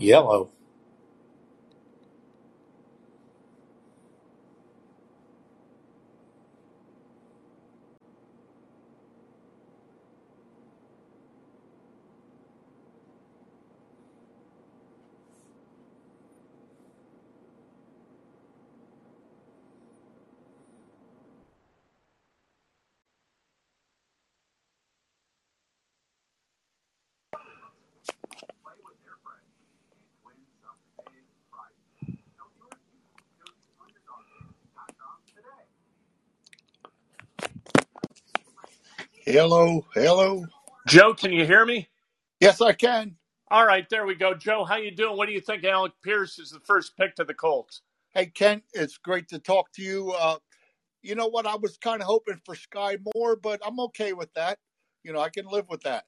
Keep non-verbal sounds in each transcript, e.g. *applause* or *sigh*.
Yellow. Hello, hello. Joe, can you hear me? Yes, I can. All right, there we go. Joe, how you doing? What do you think Alec Pierce is the first pick to the Colts? Hey, Kent, it's great to talk to you. Uh, you know what? I was kind of hoping for Skyy Moore, but I'm okay with that. You know, I can live with that.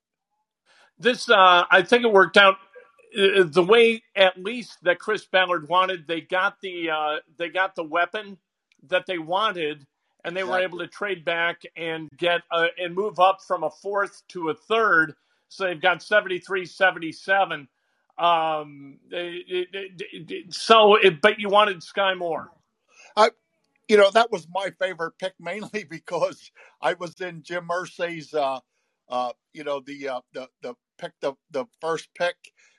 This, uh, I think it worked out uh, the way, at least that Chris Ballard wanted. They got the uh, they got the weapon that they wanted, and they were able to trade back and get uh, and move up from a fourth to a third. So they've got 73 77. Um, it- it- it- so, it, but you wanted Skyy Moore. I, you know, that was my favorite pick mainly *laughs* because I was in Jim Irsay's, uh, uh, you know, the uh, the the pick the the first pick,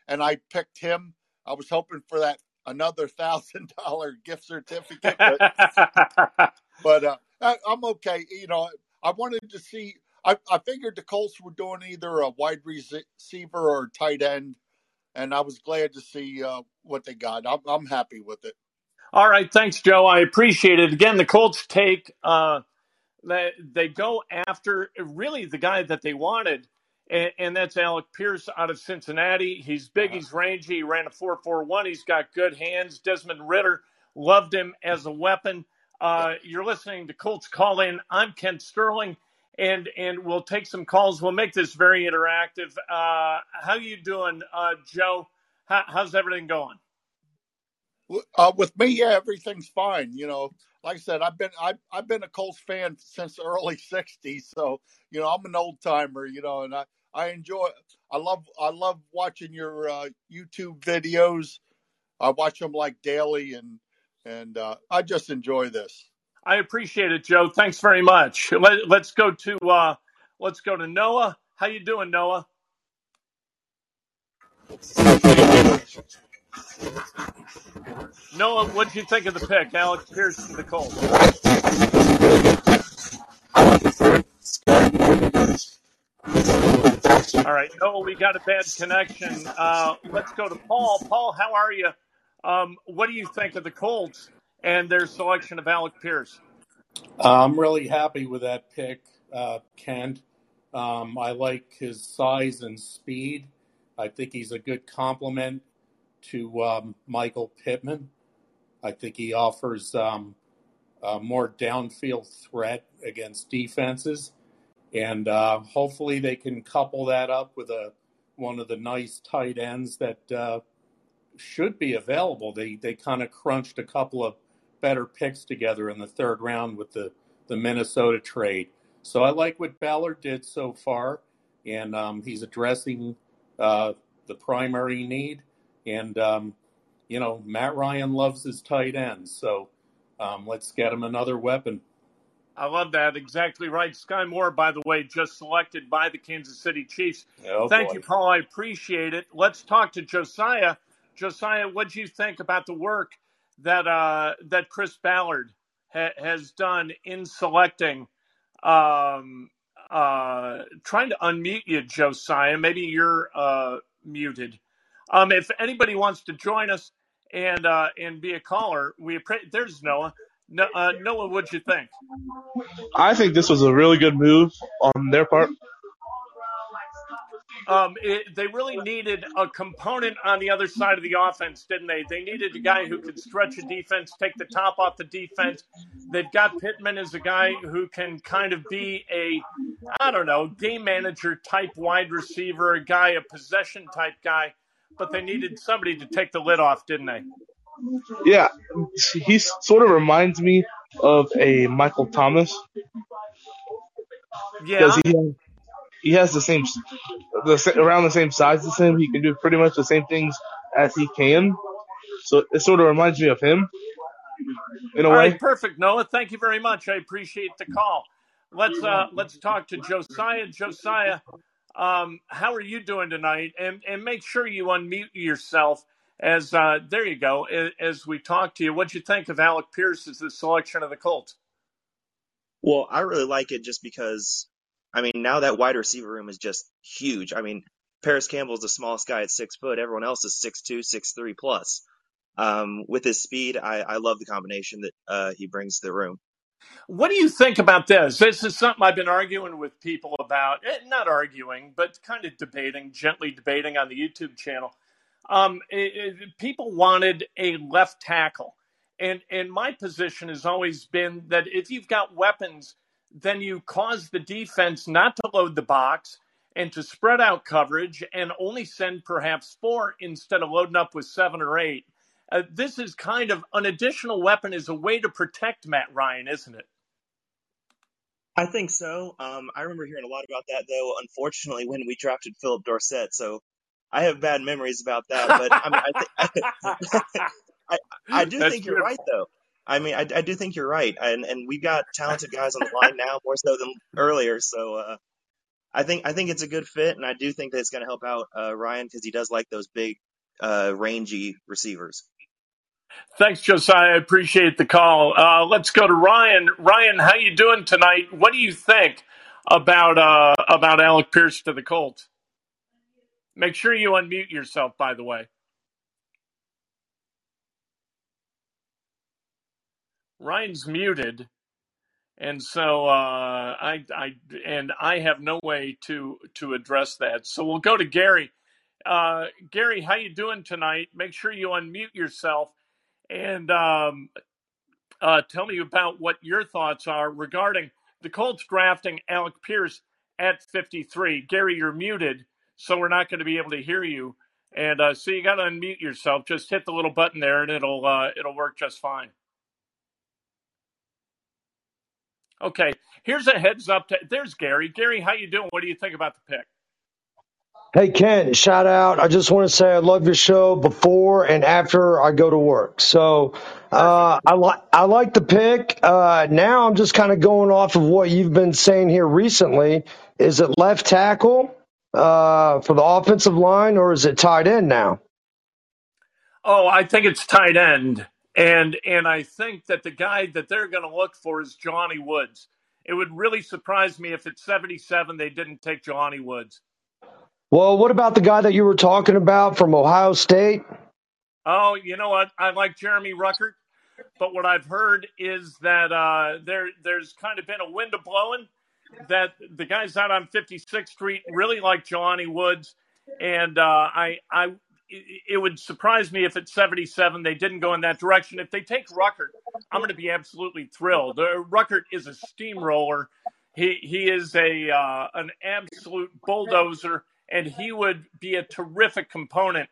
and I picked him. I was hoping for that another *laughs* thousand dollar gift certificate, but *laughs* but uh, I, I'm okay. You know, I wanted to see. I, I figured the Colts were doing either a wide receiver or tight end, and I was glad to see uh, what they got. I'm, I'm happy with it. All right, thanks, Joe. I appreciate it. Again, the Colts take uh, they, they go after really the guy that they wanted, and, and that's Alec Pierce out of Cincinnati. He's big, Uh-huh. he's rangy, he ran a four four one. He's got good hands. Desmond Ridder loved him as a weapon. Uh, you're listening to Colts Call In. I'm Kent Sterling, and and we'll take some calls. We'll make this very interactive. Uh, how you doing, uh, Joe? How, how's everything going? Uh, with me, yeah, everything's fine. You know, like I said, I've been I've, I've been a Colts fan since the early *laughs* '60s, so you know I'm an old timer. You know, and I I enjoy. I love I love watching your uh, YouTube videos. I watch them like daily, and and uh, I just enjoy this. I appreciate it, Joe. Thanks very much. Let, let's go to uh, let's go to Noah. How you doing, Noah? Noah, what'd you think of the pick, Alex Pierce to the Colts? All right, Noah, we got a bad connection. Uh, let's go to Paul. Paul, how are you? Um, what do you think of the Colts and their selection of Alec Pierce? I'm really happy with that pick, uh, Kent. Um, I like his size and speed. I think he's a good complement to um, Michael Pittman. I think he offers um, more downfield threat against defenses, and uh, hopefully they can couple that up with a one of the nice tight ends that uh, should be available. They they kind of crunched a couple of better picks together in the third round with the the Minnesota trade. So I like what Ballard did so far, and um, he's addressing uh, the primary need. And um, you know, Matt Ryan loves his tight ends, so um, let's get him another weapon. I love that. Exactly right. Skyy Moore, by the way, just selected by the Kansas City Chiefs. Oh Thank boy. you, Paul. I appreciate it. Let's talk to Josiah. Josiah, what do you think about the work that uh, that Chris Ballard ha- has done in selecting? Um, uh, trying to unmute you, Josiah. Maybe you're uh, muted. Um, if anybody wants to join us and uh, and be a caller, we there's Noah. No, uh, Noah, what'd you think? I think this was a really good move on their part. Um, it, they really needed a component on the other side of the offense, didn't they? They needed a guy who could stretch a defense, take the top off the defense. They've got Pittman as a guy who can kind of be a, I don't know, game manager type wide receiver, a guy, a possession type guy. But they needed somebody to take the lid off, didn't they? Yeah, he sort of reminds me of a Michael Thomas because Yeah. He has the same the around the same size as him. He can do pretty much the same things as he can. So it sort of reminds me of him in a All way. right, perfect, Noah. Thank you very much. I appreciate the call. Let's uh, let's talk to Josiah. Josiah, um, how are you doing tonight? And and make sure you unmute yourself. As uh, there you go. a- As we talk to you, what'd you think of Alec Pierce as the selection of the Colts? Well, I really like it just because, I mean, now that wide receiver room is just huge. I mean, Parris Campbell's the smallest guy at six foot. Everyone else is six two, six three plus. Um, with his speed, I, I love the combination that uh, he brings to the room. What do you think about this? This is something I've been arguing with people about. Eh, Not arguing, but kind of debating, gently debating on the YouTube channel. Um, it- it- people wanted a left tackle, and and my position has always been that if you've got weapons, then you cause the defense not to load the box and to spread out coverage and only send perhaps four instead of loading up with seven or eight. Uh, this is kind of an additional weapon as a way to protect Matt Ryan, isn't it? I think so. Um, I remember hearing a lot about that, though, unfortunately, when we drafted Phillip Dorsett. So I have bad memories about that. But I mean, I, th- *laughs* I, I do That's think you're right, though. I mean, I, I do think you're right, and and we've got talented guys on the line now more so than earlier. So uh, I think I think it's a good fit, and I do think that it's going to help out uh, Ryan because he does like those big, uh, rangy receivers. Thanks, Josiah. I appreciate the call. Uh, let's go to Ryan. Ryan, how you doing tonight? What do you think about uh, about Alec Pierce to the Colts? Make sure you unmute yourself, by the way. Ryan's muted, and so uh, I, I and I have no way to to address that. So we'll go to Gary. Uh, Gary, how you doing tonight? Make sure you unmute yourself and um, uh, tell me about what your thoughts are regarding the Colts drafting Alec Pierce at 53. Gary, you're muted, so we're not going to be able to hear you. And uh, so you got to unmute yourself. Just hit the little button there, and it'll uh, it'll work just fine. Okay, here's a heads up. To, there's Gary. Gary, how you doing? What do you think about the pick? Hey Ken, shout out. I just want to say I love your show before and after I go to work. So uh, I like I like the pick. Uh, now I'm just kind of going off of what you've been saying here recently. Is it left tackle uh, for the offensive line or is it tight end now? Oh, I think it's tight end, and and I think that the guy that they're going to look for is Jelani Woods. It would really surprise me if at 77 they didn't take Jelani Woods. Well, what about the guy that you were talking about from Ohio State? Oh, you know what? I like Jeremy Ruckert, but what I've heard is that uh, there there's kind of been a wind of blowing that the guys out on 56th Street really like Johnny Woods, and uh, I I it would surprise me if at 77 they didn't go in that direction. If they take Ruckert, I'm going to be absolutely thrilled. Uh, Ruckert is a steamroller. He he is a uh, an absolute bulldozer, and he would be a terrific component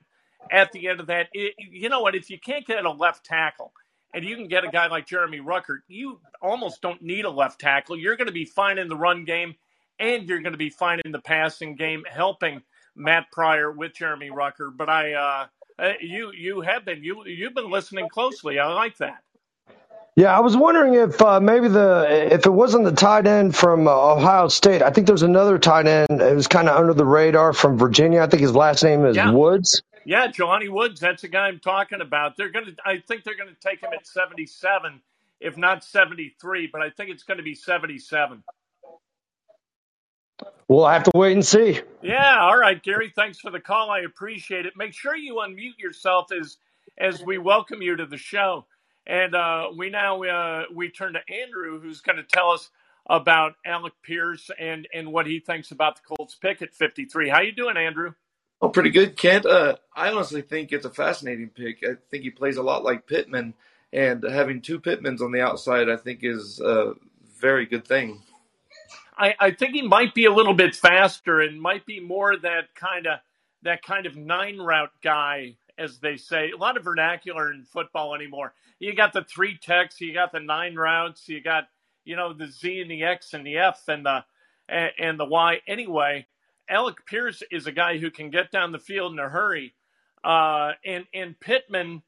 at the end of that. It, you know what? If you can't get a left tackle, and you can get a guy like Jeremy Ruckert, you almost don't need a left tackle. You're going to be fine in the run game, and you're going to be fine in the passing game, helping Matt Pryor with Jeremy Ruckert. But I, uh, uh, you you have been you you've been listening closely. I like that. Yeah, I was wondering if uh, maybe the if it wasn't the tight end from uh, Ohio State. I think there's another tight end. It was kind of under the radar from Virginia. I think his last name is Yeah. Woods. Yeah, Jelani Woods. That's the guy I'm talking about. They're gonna. I think they're gonna take him at 77, if not 73. But I think it's going to be 77. We'll have to wait and see. Yeah, all right, Gary. Thanks for the call. I appreciate it. Make sure you unmute yourself as as we welcome you to the show. And uh, we now uh, we turn to Andrew, who's going to tell us about Alec Pierce and and what he thinks about the Colts pick at 53. How you doing, Andrew? Oh, pretty good, Kent. Uh, I honestly think it's a fascinating pick. I think he plays a lot like Pittman, and having two Pittmans on the outside, I think, is a very good thing. I, I think he might be a little bit faster and might be more that kind of that kind of nine route guy, as they say. A lot of vernacular in football anymore. You got the three techs, you got the nine routes, you got you know the Z and the X and the F and the and, the Y. Anyway, Alec Pierce is a guy who can get down the field in a hurry. Uh, and and Pittman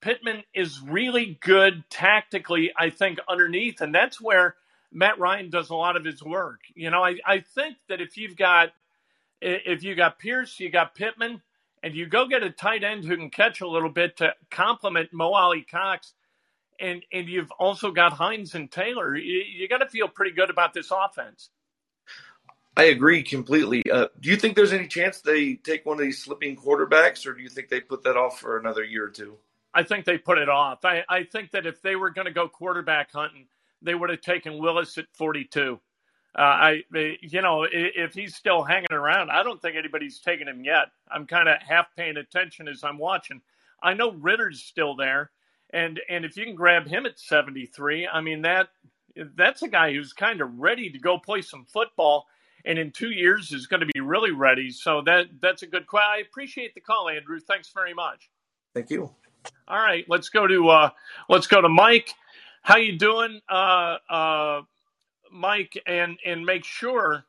Pittman is really good tactically, I think, underneath, and that's where Matt Ryan does a lot of his work. You know, I, I think that if you've got if you got Pierce, you got Pittman, and you go get a tight end who can catch a little bit to complement Mo Alie-Cox, and and you've also got Hines and Taylor, you, you got to feel pretty good about this offense. I agree completely. Uh, do you think there's any chance they take one of these slipping quarterbacks, or do you think they put that off for another year or two? I think they put it off. I, I think that if they were going to go quarterback hunting, they would have taken Willis at 42. Uh, I, you know, if he's still hanging around, I don't think anybody's taken him yet. I'm kind of half paying attention as I'm watching. I know Ridder's still there, and and if you can grab him at 73, I mean that that's a guy who's kind of ready to go play some football and in two years is going to be really ready. So that that's a good question. I appreciate the call, Andrew. Thanks very much. Thank you. All right, let's go to uh, let's go to Mike. How you doing, uh, uh, Mike? And and make sure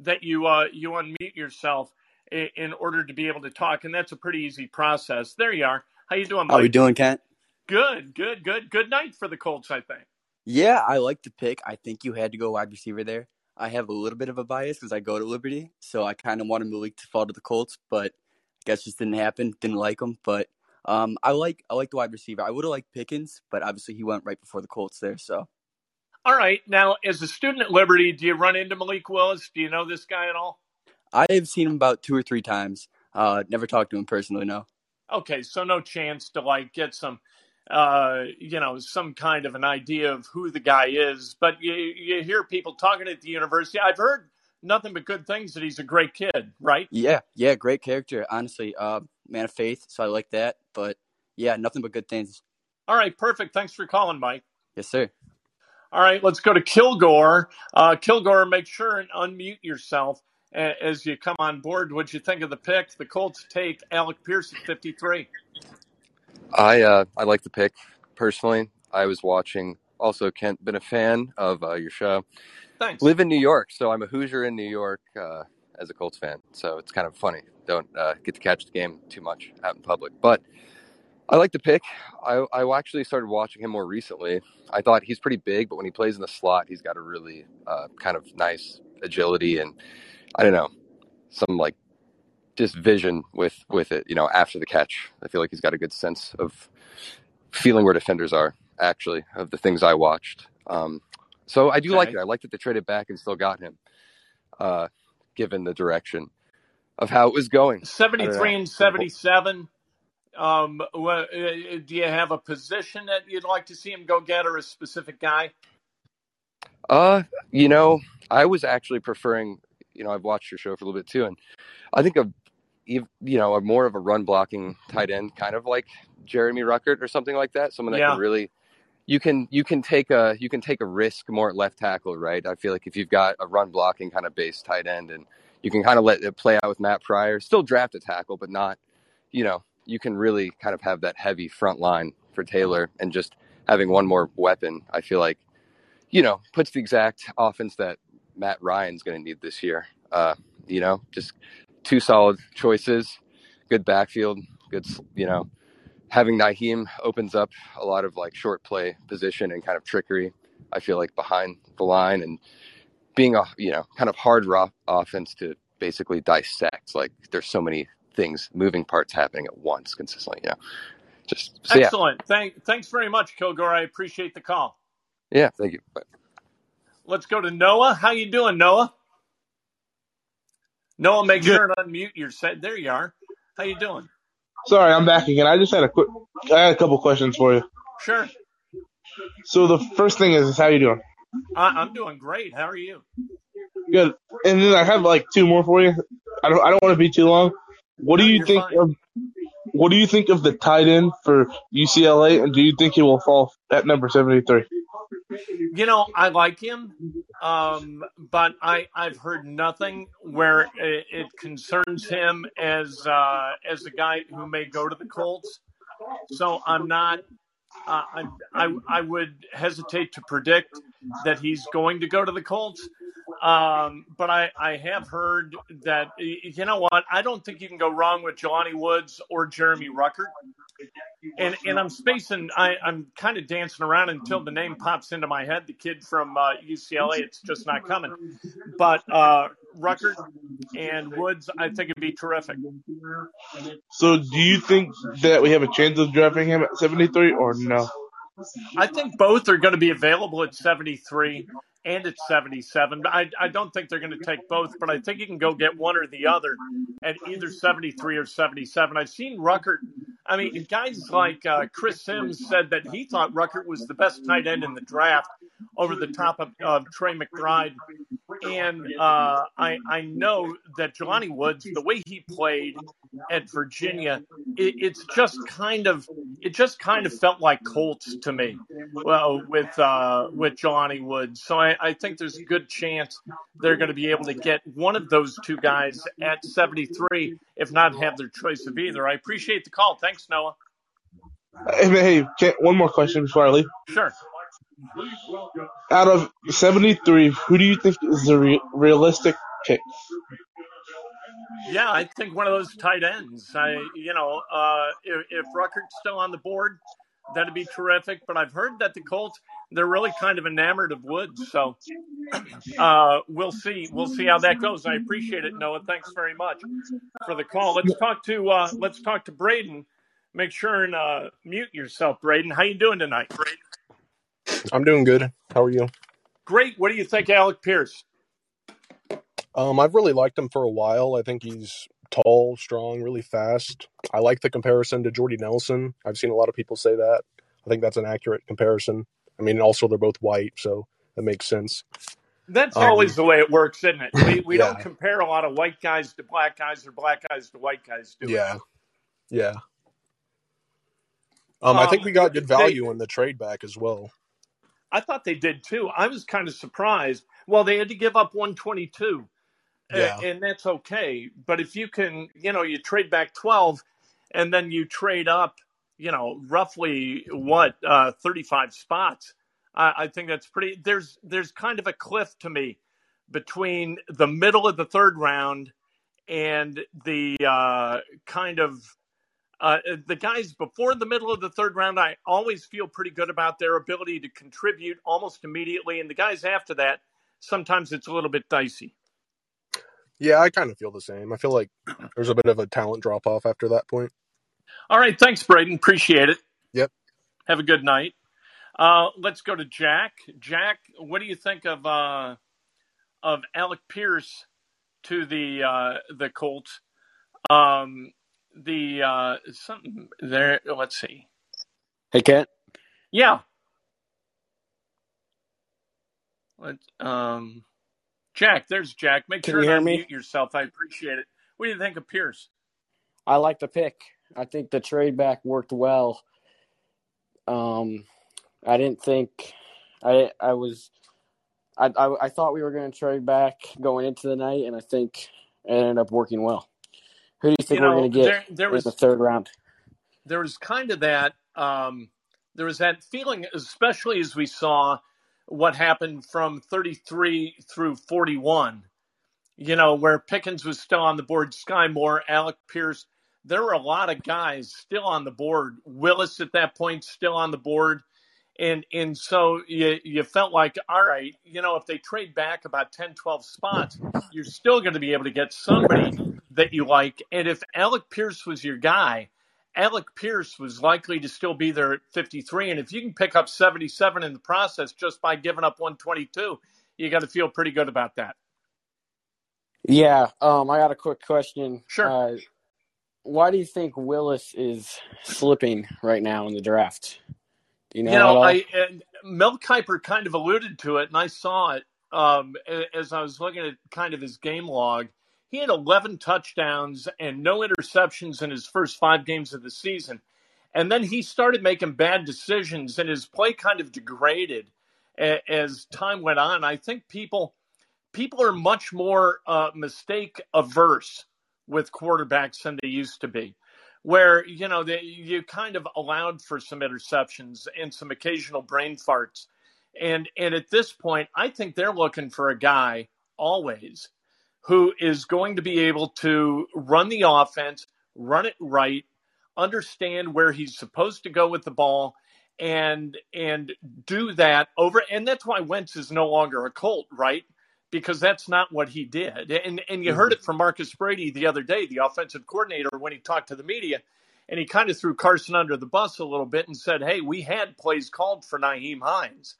that you uh, you unmute yourself in, in, order to be able to talk, and that's a pretty easy process. There you are. How you doing, Mike? How we doing, Kent? Good, good, good. Good night for the Colts, I think. Yeah, I like the pick. I think you had to go wide receiver there. I have a little bit of a bias because I go to Liberty, so I kind of wanted Malik to fall to the Colts, but I guess just didn't happen. Didn't like him, but um, I like I like the wide receiver. I would have liked Pickens, but obviously he went right before the Colts there. So, all right. Now, as a student at Liberty, do you run into Malik Willis? Do you know this guy at all? I have seen him about two or three times. Uh, never talked to him personally. No. Okay, so no chance to like get some uh, you know, some kind of an idea of who the guy is. But you, you hear people talking at the university. I've heard nothing but good things that he's a great kid, right? Yeah, yeah, great character. Honestly, uh, man of faith, so I like that. But yeah, nothing but good things. All right, perfect. Thanks for calling, Mike. Yes, sir. All right, let's go to Kilgore. Uh, Kilgore, make sure and unmute yourself as you come on board. What'd you think of the pick? The Colts take Alec Pierce at 53. I uh, I like the pick personally. I was watching. Also, Kent, been a fan of uh, your show. Thanks. Live in New York, so I'm a Hoosier in New York uh, as a Colts fan. So it's kind of funny. Don't uh, get to catch the game too much out in public, but I like the pick. I, I actually started watching him more recently. I thought he's pretty big, but when he plays in the slot, he's got a really uh, kind of nice agility and I don't know some like just vision with with it. You know, after the catch, I feel like he's got a good sense of feeling where defenders are. Actually, of the things I watched. Um, so I do okay. like it. I like that they traded back and still got him, uh, given the direction of how it was going. Seventy three and seventy seven. Um, uh, do you have a position that you'd like to see him go get, or a specific guy? Uh, you know, I was actually preferring. You know, I've watched your show for a little bit too, and I think a you know, a more of a run blocking tight end, kind of like Jeremy Ruckert or something like that. Someone that yeah. can really, you can you can take a you can take a risk more at left tackle, right? I feel like if you've got a run blocking kind of base tight end, and you can kind of let it play out with Matt Pryor, still draft a tackle, but not, you know, you can really kind of have that heavy front line for Taylor, and just having one more weapon, I feel like, you know, puts the exact offense that Matt Ryan's going to need this year. Uh, you know, just two solid choices, good backfield, good, you know, having Nyheim opens up a lot of like short play position and kind of trickery. I feel like behind the line and being a, you know, kind of hard raw offense to basically dissect. Like there's so many things, moving parts happening at once consistently, Yeah. just so, excellent. Yeah. Thank, thanks very much, Kilgore. I appreciate the call. Yeah. Thank you. Bye. Let's go to Noah. How you doing, Noah? Noah, make Good. sure and unmute your set. There you are. How you doing? Sorry, I'm back again. I just had a quick, I had a couple questions for you. Sure. So the first thing is, is how you doing? I, am doing great. How are you? Good. And then I have like two more for you. I don't, I don't want to be too long. What do you think fine. of, what do you think of the tight end for UCLA, and do you think he will fall at number 73? You know, I like him, um, but I I've heard nothing where it, it concerns him as uh, as a guy who may go to the Colts. So I'm not. Uh, I, I I would hesitate to predict that he's going to go to the Colts. Um, but I, I have heard that you know what I don't think you can go wrong with Jelani Woods or Jeremy Ruckert. And and I'm spacing. I, I'm kind of dancing around until the name pops into my head. The kid from uh, UCLA. It's just not coming. But uh, Ruckert and Woods, I think it'd be terrific. So, do you think that we have a chance of drafting him at 73 or no? I think both are going to be available at 73 and at 77. I, I don't think they're going to take both, but I think you can go get one or the other at either 73 or 77. I've seen Ruckert. I mean, guys like uh, Chris Sims said that he thought Ruckert was the best tight end in the draft over the top of, of Trey McBride. And uh, I, I know that Jelani Woods, the way he played at Virginia, it, it's just kind of it just kind of felt like Colts to me. Well, with uh, with Jelani Woods, so I, I think there's a good chance they're going to be able to get one of those two guys at 73, if not have their choice of either. I appreciate the call. Thanks, Noah. Hey, hey one more question before I leave. Sure. Out of 73, who do you think is the re- realistic pick? Yeah, I think one of those tight ends. I, you know, uh, if, if Ruckert's still on the board, that'd be terrific. But I've heard that the Colts they're really kind of enamored of Woods, so uh, we'll see. We'll see how that goes. I appreciate it, Noah. Thanks very much for the call. Let's talk to uh, let's talk to Braden. Make sure and uh, mute yourself, Braden. How you doing tonight, Braden? I'm doing good. How are you? Great. What do you think, Alec Pierce? Um, I've really liked him for a while. I think he's tall, strong, really fast. I like the comparison to Jordy Nelson. I've seen a lot of people say that. I think that's an accurate comparison. I mean, also they're both white, so that makes sense. That's um, always the way it works, isn't it? We, we yeah. don't compare a lot of white guys to black guys or black guys to white guys, do Yeah. It? Yeah. Um, um, I think we got good value they, in the trade back as well. I thought they did too. I was kind of surprised. Well, they had to give up 122, yeah. and, that's okay. But if you can, you know, you trade back 12 and then you trade up you know, roughly what uh, 35 spots. I, I think that's pretty. There's there's kind of a cliff to me between the middle of the third round and the uh, kind of uh, the guys before the middle of the third round. I always feel pretty good about their ability to contribute almost immediately, and the guys after that, sometimes it's a little bit dicey. Yeah, I kind of feel the same. I feel like there's a bit of a talent drop off after that point. All right. Thanks, Braden. Appreciate it. Yep. Have a good night. Uh, let's go to Jack. Jack, what do you think of uh, of Alec Pierce to the uh, the Colts? Um, the uh, something there. Let's see. Hey, Kent. Yeah. Let um, Jack. There's Jack. Make Can sure you hear me? mute yourself. I appreciate it. What do you think of Pierce? I like the pick. I think the trade back worked well. Um, I didn't think I I was I I, I thought we were going to trade back going into the night, and I think it ended up working well. Who do you think you know, we're going to get there, there was, in the third round? There was kind of that. Um, there was that feeling, especially as we saw what happened from 33 through 41. You know, where Pickens was still on the board, Skyy Moore, Alec Pierce there were a lot of guys still on the board. Willis at that point still on the board. And and so you, you felt like, all right, you know, if they trade back about 10, 12 spots, you're still going to be able to get somebody that you like. And if Alec Pierce was your guy, Alec Pierce was likely to still be there at 53. And if you can pick up 77 in the process just by giving up 122, you got to feel pretty good about that. Yeah. Um, I got a quick question. Sure. Uh, why do you think Willis is slipping right now in the draft? Do you know? You know, I Mel Kiper kind of alluded to it, and I saw it um, as I was looking at kind of his game log. He had 11 touchdowns and no interceptions in his first five games of the season. And then he started making bad decisions, and his play kind of degraded as time went on. I think people people are much more uh, mistake averse with quarterbacks than they used to be, where you know they, you kind of allowed for some interceptions and some occasional brain farts, and and at this point, I think they're looking for a guy always who is going to be able to run the offense, run it right, understand where he's supposed to go with the ball, and and do that over. And that's why Wentz is no longer a Colt, right? Because that's not what he did. And and you heard it mm-hmm. from Marcus Brady the other day, the offensive coordinator, when he talked to the media, and he kind of threw Carson under the bus a little bit and said, "Hey, we had plays called for Nyheim Hines."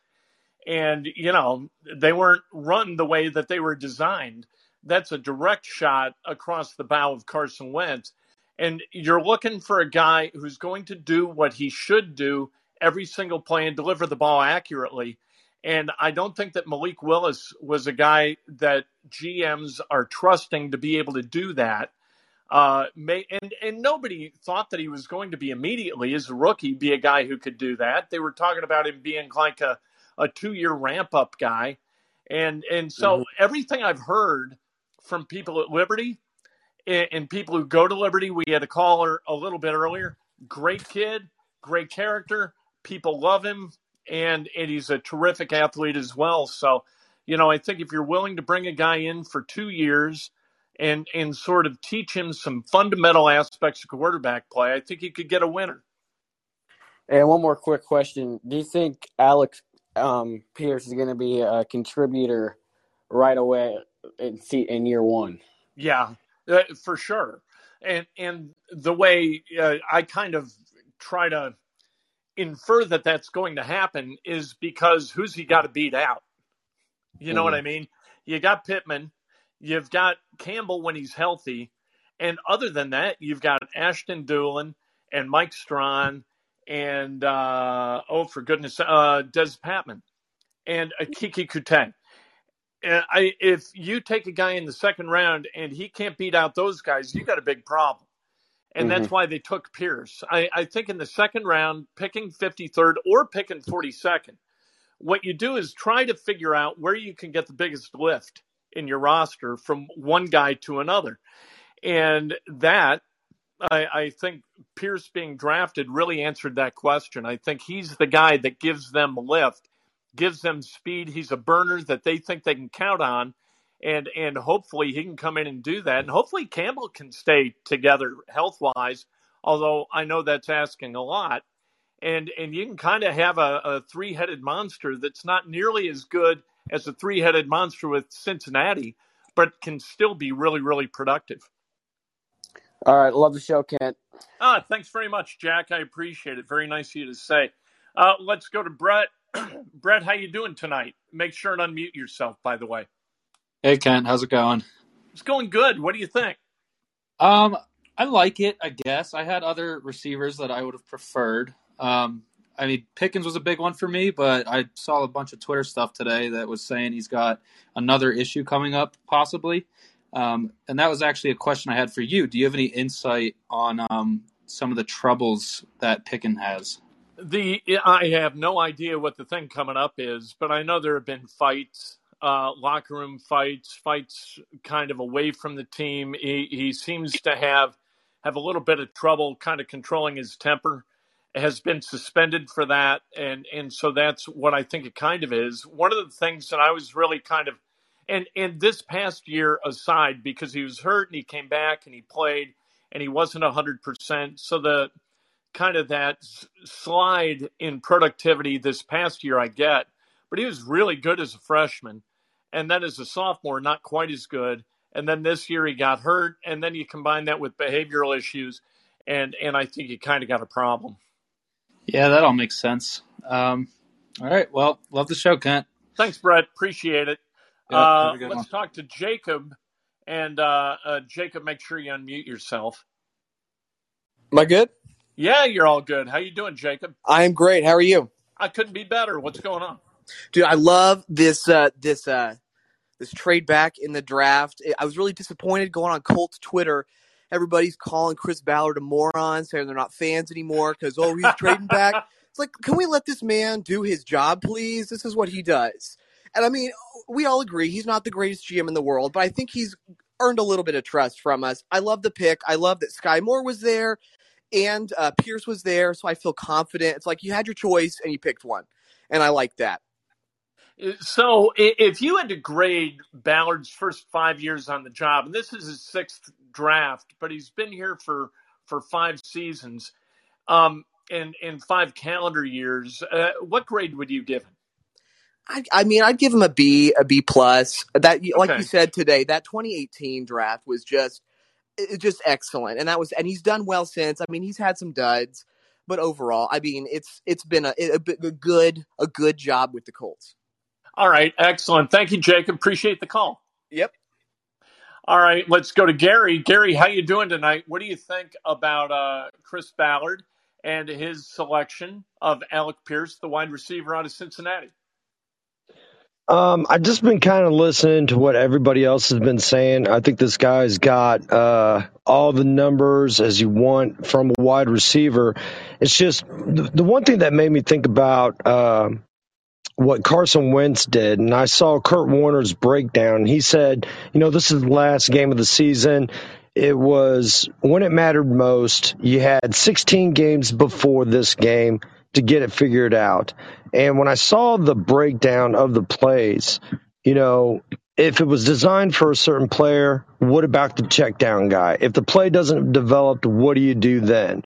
And, you know, they weren't run the way that they were designed. That's a direct shot across the bow of Carson Wentz. And you're looking for a guy who's going to do what he should do every single play and deliver the ball accurately. And I don't think that Malik Willis was a guy that GMs are trusting to be able to do that. Uh, may, and and nobody thought that he was going to be immediately as a rookie be a guy who could do that. They were talking about him being like a, a two year ramp up guy, and and so mm-hmm. everything I've heard from people at Liberty and, people who go to Liberty, we had a caller a little bit earlier. Great kid, great character, people love him, and and he's a terrific athlete as well. So, you know, I think if you're willing to bring a guy in for two years and and sort of teach him some fundamental aspects of quarterback play, I think he could get a winner. And one more quick question: Do you think Alex um, Pierce is going to be a contributor right away in in year one? Yeah, uh, for sure. And and the way uh, I kind of try to infer that that's going to happen is because who's he got to beat out? You know mm. what I mean? You got Pittman, you've got Campbell when he's healthy, and other than that, you've got Ashton Dulin and Mike Strachan and uh, oh for goodness, uh, Dezmon Patmon and uh, Coutee. And I, if you take a guy in the second round and he can't beat out those guys, you got a big problem and mm-hmm. that's why they took Pierce. I, I think in the second round, picking 53rd or picking 42nd, what you do is try to figure out where you can get the biggest lift in your roster from one guy to another. And that, I, I think Pierce being drafted really answered that question. I think he's the guy that gives them lift, gives them speed. He's a burner that they think they can count on and and hopefully he can come in and do that, and hopefully Campbell can stay together health wise. Although I know that's asking a lot, and and you can kind of have a, a three headed monster that's not nearly as good as a three headed monster with Cincinnati, but can still be really really productive. All right, love the show, Kent. Ah, thanks very much, Jack. I appreciate it. Very nice of you to say. Uh, let's go to Brett. *clears throat* Brett, how you doing tonight? Make sure and unmute yourself, by the way. Hey Kent, how's it going? It's going good. What do you think? Um, I like it. I guess I had other receivers that I would have preferred. Um, I mean, Pickens was a big one for me, but I saw a bunch of Twitter stuff today that was saying he's got another issue coming up, possibly. Um, and that was actually a question I had for you. Do you have any insight on um, some of the troubles that Pickens has? The I have no idea what the thing coming up is, but I know there have been fights uh, locker room fights, fights kind of away from the team. He, he seems to have have a little bit of trouble kind of controlling his temper. Has been suspended for that, and and so that's what I think it kind of is. One of the things that I was really kind of, and and this past year aside, because he was hurt and he came back and he played and he wasn't hundred percent. So the kind of that slide in productivity this past year, I get, but he was really good as a freshman and then as a sophomore, not quite as good. And then this year he got hurt, and then you combine that with behavioral issues, and and I think you kind of got a problem. Yeah, that all makes sense. Um, all right, well, love the show, Kent. Thanks, Brett. Appreciate it. uh, let's one. talk to Jacob, and uh, uh, Jacob, make sure you unmute yourself. Am I good? Yeah, you're all good. How you doing, Jacob? I am great. How are you? I couldn't be better. What's going on? Dude, I love this uh, this uh, this trade back in the draft. I was really disappointed going on Colts Twitter. Everybody's calling Chris Ballard a moron, saying they're not fans anymore because oh he's trading back. *laughs* It's like, can we let this man do his job, please? This is what he does. And I mean, we all agree he's not the greatest GM in the world, but I think he's earned a little bit of trust from us. I love the pick. I love that Skyy Moore was there and uh, Pierce was there, so I feel confident. It's like you had your choice and you picked one, and I like that. So, if you had to grade Ballard's first five years on the job, and this is his sixth draft, but he's been here for for five seasons, um, and in five calendar years, uh, what grade would you give him? I, I, mean, I'd give him a B, a B plus. That, like okay. you said today, that 2018 draft was just, just excellent, and that was, and he's done well since. I mean, he's had some duds, but overall, I mean, it's it's been a, a, a good a good job with the Colts. All right, excellent. Thank you, Jacob. Appreciate the call. Yep. All right, let's go to Gary. Gary, how you doing tonight? What do you think about uh, Chris Ballard and his selection of Alec Pierce, the wide receiver out of Cincinnati? Um, I've just been kind of listening to what everybody else has been saying. I think this guy's got uh, all the numbers as you want from a wide receiver. It's just the, the one thing that made me think about uh, what Carson Wentz did, and I saw Kurt Warner's breakdown. He said, you know, this is the last game of the season. It was when it mattered most. You had 16 games before this game to get it figured out. And when I saw the breakdown of the plays, you know, if it was designed for a certain player, what about the check down guy? If the play doesn't develop, what do you do then?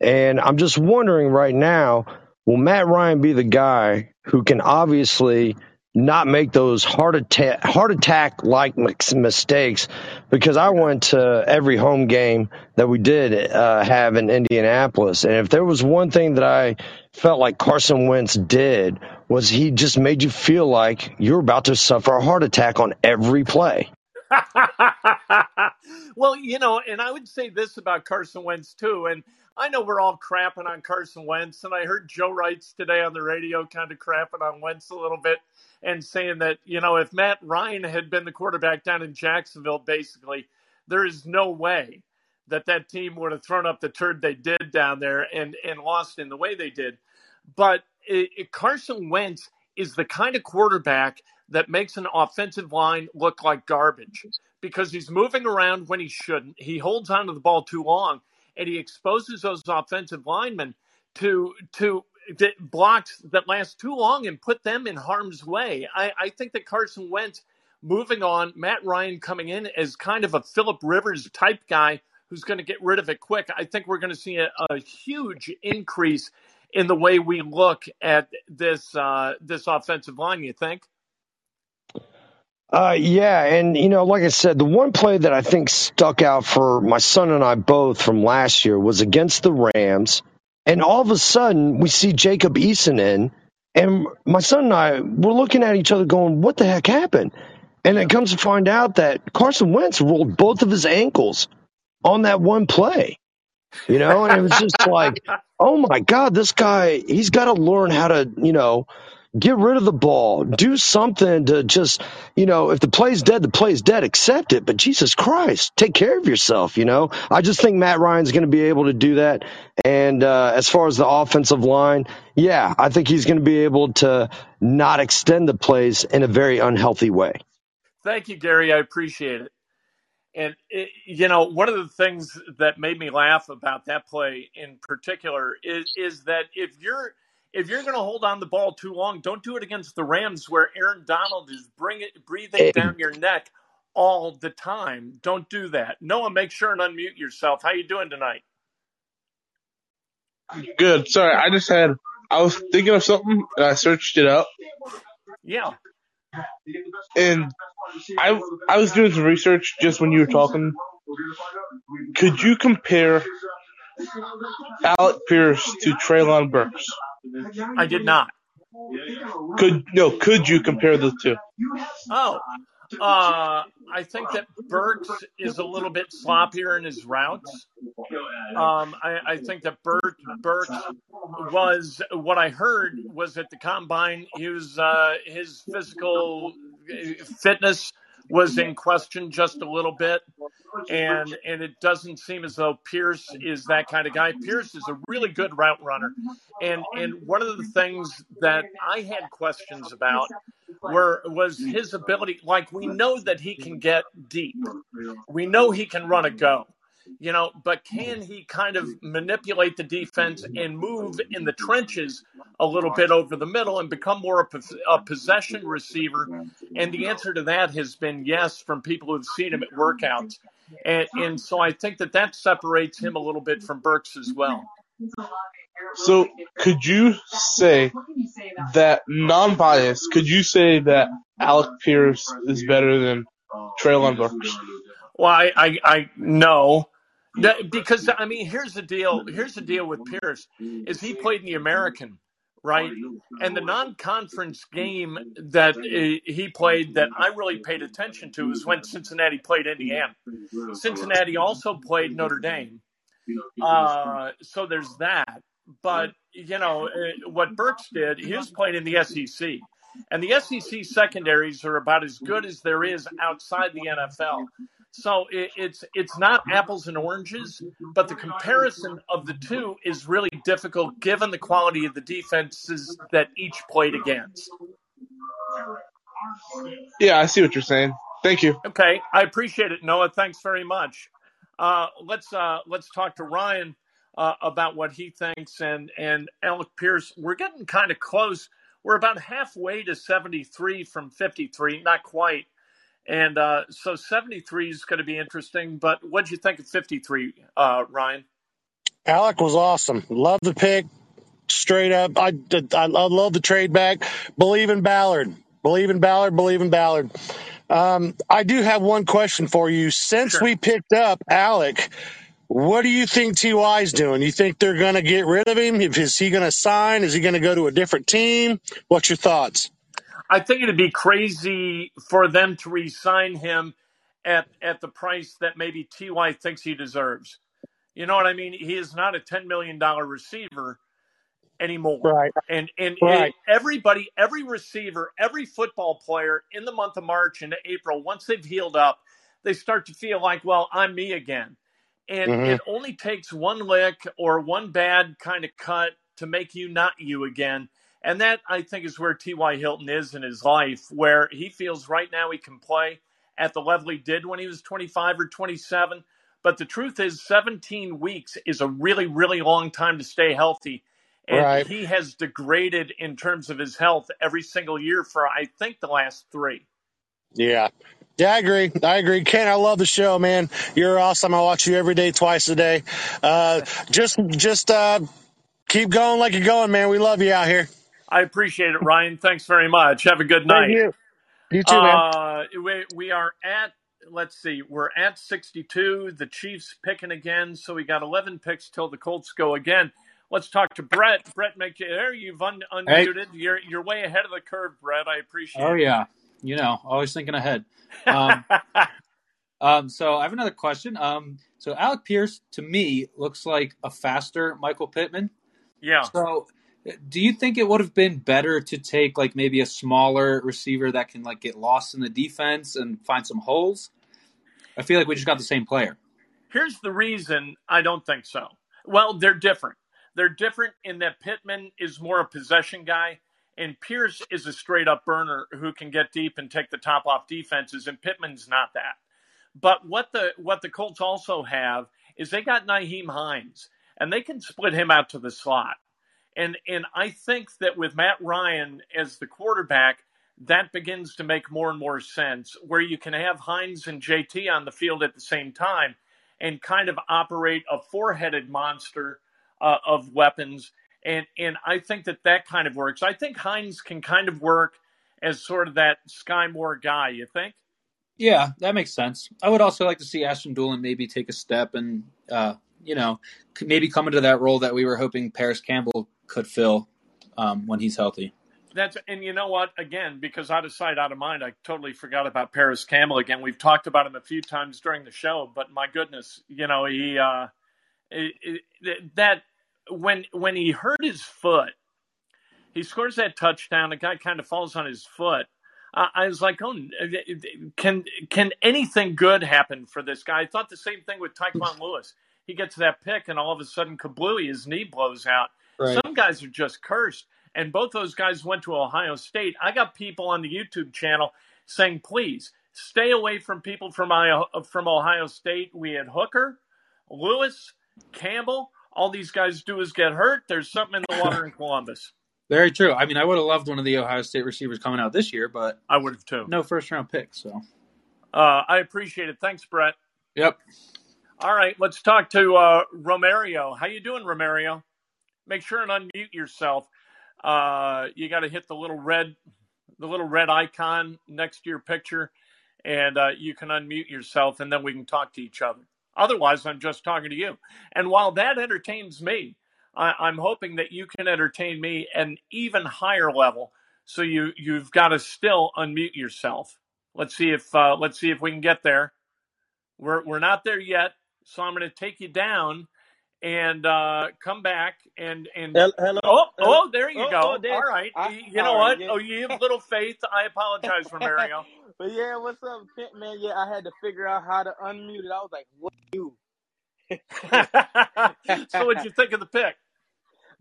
And I'm just wondering right now, will Matt Ryan be the guy who can obviously not make those heart attack heart attack like mistakes because I went to every home game that we did uh, have in Indianapolis and if there was one thing that I felt like Carson Wentz did was he just made you feel like you're about to suffer a heart attack on every play. *laughs* well, you know, and I would say this about Carson Wentz too and I know we're all crapping on Carson Wentz, and I heard Joe Wrights today on the radio kind of crapping on Wentz a little bit and saying that, you know, if Matt Ryan had been the quarterback down in Jacksonville, basically, there is no way that that team would have thrown up the turd they did down there and, and lost in the way they did. But it, it, Carson Wentz is the kind of quarterback that makes an offensive line look like garbage because he's moving around when he shouldn't. He holds onto the ball too long and he exposes those offensive linemen to to blocks that last too long and put them in harm's way. I, I think that Carson Wentz moving on, Matt Ryan coming in as kind of a Philip Rivers type guy who's going to get rid of it quick. I think we're going to see a, a huge increase in the way we look at this uh, this offensive line. You think? Uh, yeah, and you know, like I said, the one play that I think stuck out for my son and I both from last year was against the Rams, and all of a sudden we see Jacob Eason in, and my son and I were looking at each other, going, "What the heck happened?" And it comes to find out that Carson Wentz rolled both of his ankles on that one play. You know, and it was just like, *laughs* oh my God, this guy, he's got to learn how to, you know, Get rid of the ball. Do something to just, you know, if the play's dead, the play's dead. Accept it. But Jesus Christ, take care of yourself, you know? I just think Matt Ryan's going to be able to do that. And uh, as far as the offensive line, yeah, I think he's going to be able to not extend the plays in a very unhealthy way. Thank you, Gary. I appreciate it. And, it, you know, one of the things that made me laugh about that play in particular is, is that if you're – if you're going to hold on the ball too long, don't do it against the Rams where Aaron Donald is bring it, breathing down your neck all the time. Don't do that. Noah, make sure and unmute yourself. How you doing tonight? Good. Sorry, I just had I was thinking of something and I searched it up. Yeah. And I I was doing some research just when you were talking. Could you compare Alec Pierce to Treylon Burks? I did not. Could no? Could you compare the two? Oh, uh, I think that Burks is a little bit sloppier in his routes. Um, I, I, think that Burt, Burks was what I heard was at the combine. He was uh, his physical fitness was in question just a little bit, and and it doesn't seem as though Pierce is that kind of guy. Pierce is a really good route runner, and and one of the things that I had questions about were was his ability. Like we know that he can get deep, we know he can run a go you know, but can he kind of manipulate the defense and move in the trenches a little bit over the middle and become more of a possession receiver? And the answer to that has been yes from people who've seen him at workouts. And, and so I think that that separates him a little bit from Burks as well. So could you say that non-biased? Could you say that Alec Pierce is better than Treylon Burks? Well, I, I, I no, because I mean, here's the deal. Here's the deal with Pierce is he played in the American, right? And the non-conference game that he played that I really paid attention to was when Cincinnati played Indiana. Cincinnati also played Notre Dame. Uh, so there's that. But you know uh, what Burks did, he was playing in the SEC. And the SEC secondaries are about as good as there is outside the NFL. So it, it's it's not apples and oranges, but the comparison of the two is really difficult given the quality of the defenses that each played against. Yeah, I see what you're saying. Thank you. Okay, I appreciate it, Noah. Thanks very much. Uh, let's uh, let's talk to Ryan uh, about what he thinks and and Alec Pierce. We're getting kind of close. We're about halfway to 73 from 53, not quite. And uh, so 73 is going to be interesting. But what do you think of 53, uh, Ryan? Alec was awesome. Love the pick. Straight up. I, I, I love the trade back. Believe in Ballard. Believe in Ballard. Believe in Ballard. Um, I do have one question for you. Since Sure. we picked up Alec, what do you think Ty is doing? You think they're going to get rid of him? If is he going to sign? Is he going to go to a different team? What's your thoughts? I think it'd be crazy for them to re-sign him at at the price that maybe Ty thinks he deserves. You know what I mean? He is not a ten million dollar receiver anymore. Right. And and Right. it- everybody, every receiver, every football player in the month of March and April, once they've healed up, they start to feel like, well, I'm me again. And Mhm. it only takes one lick or one bad kind of cut to make you not you again. And that I think is where T.Y. Hilton is in his life, where he feels right now he can play at the level he did when he was 25 or 27. But the truth is, 17 weeks is a really, really long time to stay healthy. And Right. he has degraded in terms of his health every single year for, I think, the last three. Yeah. Yeah, I agree. I agree. Ken, I love the show, man. You're awesome. I watch you every day, twice a day. Uh, just, just, uh, keep going like you're going, man. We love you out here. I appreciate it, Ryan. Thanks very much. Have a good night. Thank night. you. You too, man. Uh, we, we are at, let's see, we're at 62. The Chiefs picking again. So we got 11 picks till the Colts go again. Let's talk to Brett. Brett, make you there. You've un, Hey. unmuted. You're you're way ahead of the curve, Brett. I appreciate Oh it. yeah, you know, always thinking ahead. Um, *laughs* um, so I have another question. Um, so Alec Pierce to me looks like a faster Michael Pittman. yeah. So do you think it would have been better to take like maybe a smaller receiver that can like get lost in the defense and find some holes? I feel like we just got the same player. Here's the reason I don't think so. Well, they're different. They're different in that Pittman is more a possession guy, and Pierce is a straight up burner who can get deep and take the top off defenses, and Pittman's not that. But what the what the Colts also have is they got Nyheim Hines, and they can split him out to the slot. And and I think that with Matt Ryan as the quarterback, that begins to make more and more sense where you can have Hines and JT on the field at the same time and kind of operate a four-headed monster uh, of weapons. And and I think that that kind of works. I think Hines can kind of work as sort of that Skyy Moore guy. You think? Yeah, that makes sense. I would also like to see Ashton Dulin maybe take a step and uh, you know maybe come into that role that we were hoping Parris Campbell could fill um, when he's healthy. That's and you know what? Again, because out of sight, out of mind, I totally forgot about Parris Campbell. Again, we've talked about him a few times during the show, but my goodness, you know he uh, it, it, that when when he hurt his foot, he scores that touchdown. The guy kind of falls on his foot. I, I was like, oh, can can anything good happen for this guy? I thought the same thing with Tyquan *laughs* Lewis. He gets that pick, and all of a sudden, kablooey, his knee blows out. Right. Some guys are just cursed, and both those guys went to Ohio State. I got people on the YouTube channel saying, please stay away from people from Ohio, from Ohio State. We had Hooker, Lewis, Campbell. All these guys do is get hurt. There's something in the water in *laughs* Columbus. Very true. I mean, I would have loved one of the Ohio State receivers coming out this year, but I would have too. No first round pick, so. Uh, I appreciate it. Thanks, Brett. Yep. All right, let's talk to uh, Romario. How you doing, Romario? Make sure and unmute yourself. Uh, you got to hit the little red, the little red icon next to your picture, and uh, you can unmute yourself, and then we can talk to each other. Otherwise, I'm just talking to you. And while that entertains me, I, am hoping that you can entertain me at an even higher level. So you you've got to still unmute yourself. Let's see if uh, let's see if we can get there. We're we're not there yet, so I'm going to take you down and uh, come back and and hello. Oh, oh, there you oh, go. Oh, there. All right. I, you know what? yeah. Oh, you have a little faith. I apologize for Mario. *laughs* but yeah, what's up, man? Yeah, I had to figure out how to unmute it. I was like, what do you? *laughs* so what'd you think of the pick?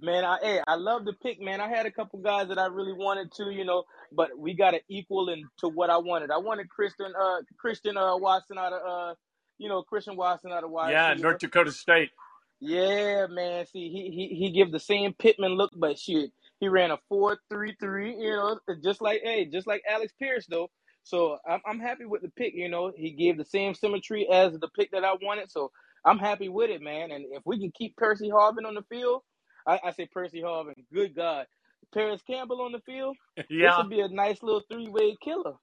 Man, I hey, I love the pick, man. I had a couple guys that I really wanted to, you know, but we got to equal into what I wanted. I wanted Christian uh Christian uh Watson out of uh you know Christian Watson out of Washington. Yeah, North Dakota State. Yeah, man. See, he he he give the same Pittman look, but shit, he ran a four three three. You know, just like hey, just like Alex Pierce though. So I'm I'm happy with the pick. You know, he gave the same symmetry as the pick that I wanted. So I'm happy with it, man. And if we can keep Percy Harvin on the field, I, I say Percy Harvin. Good God, Parris Campbell on the field. *laughs* Yeah, this would be a nice little three way killer.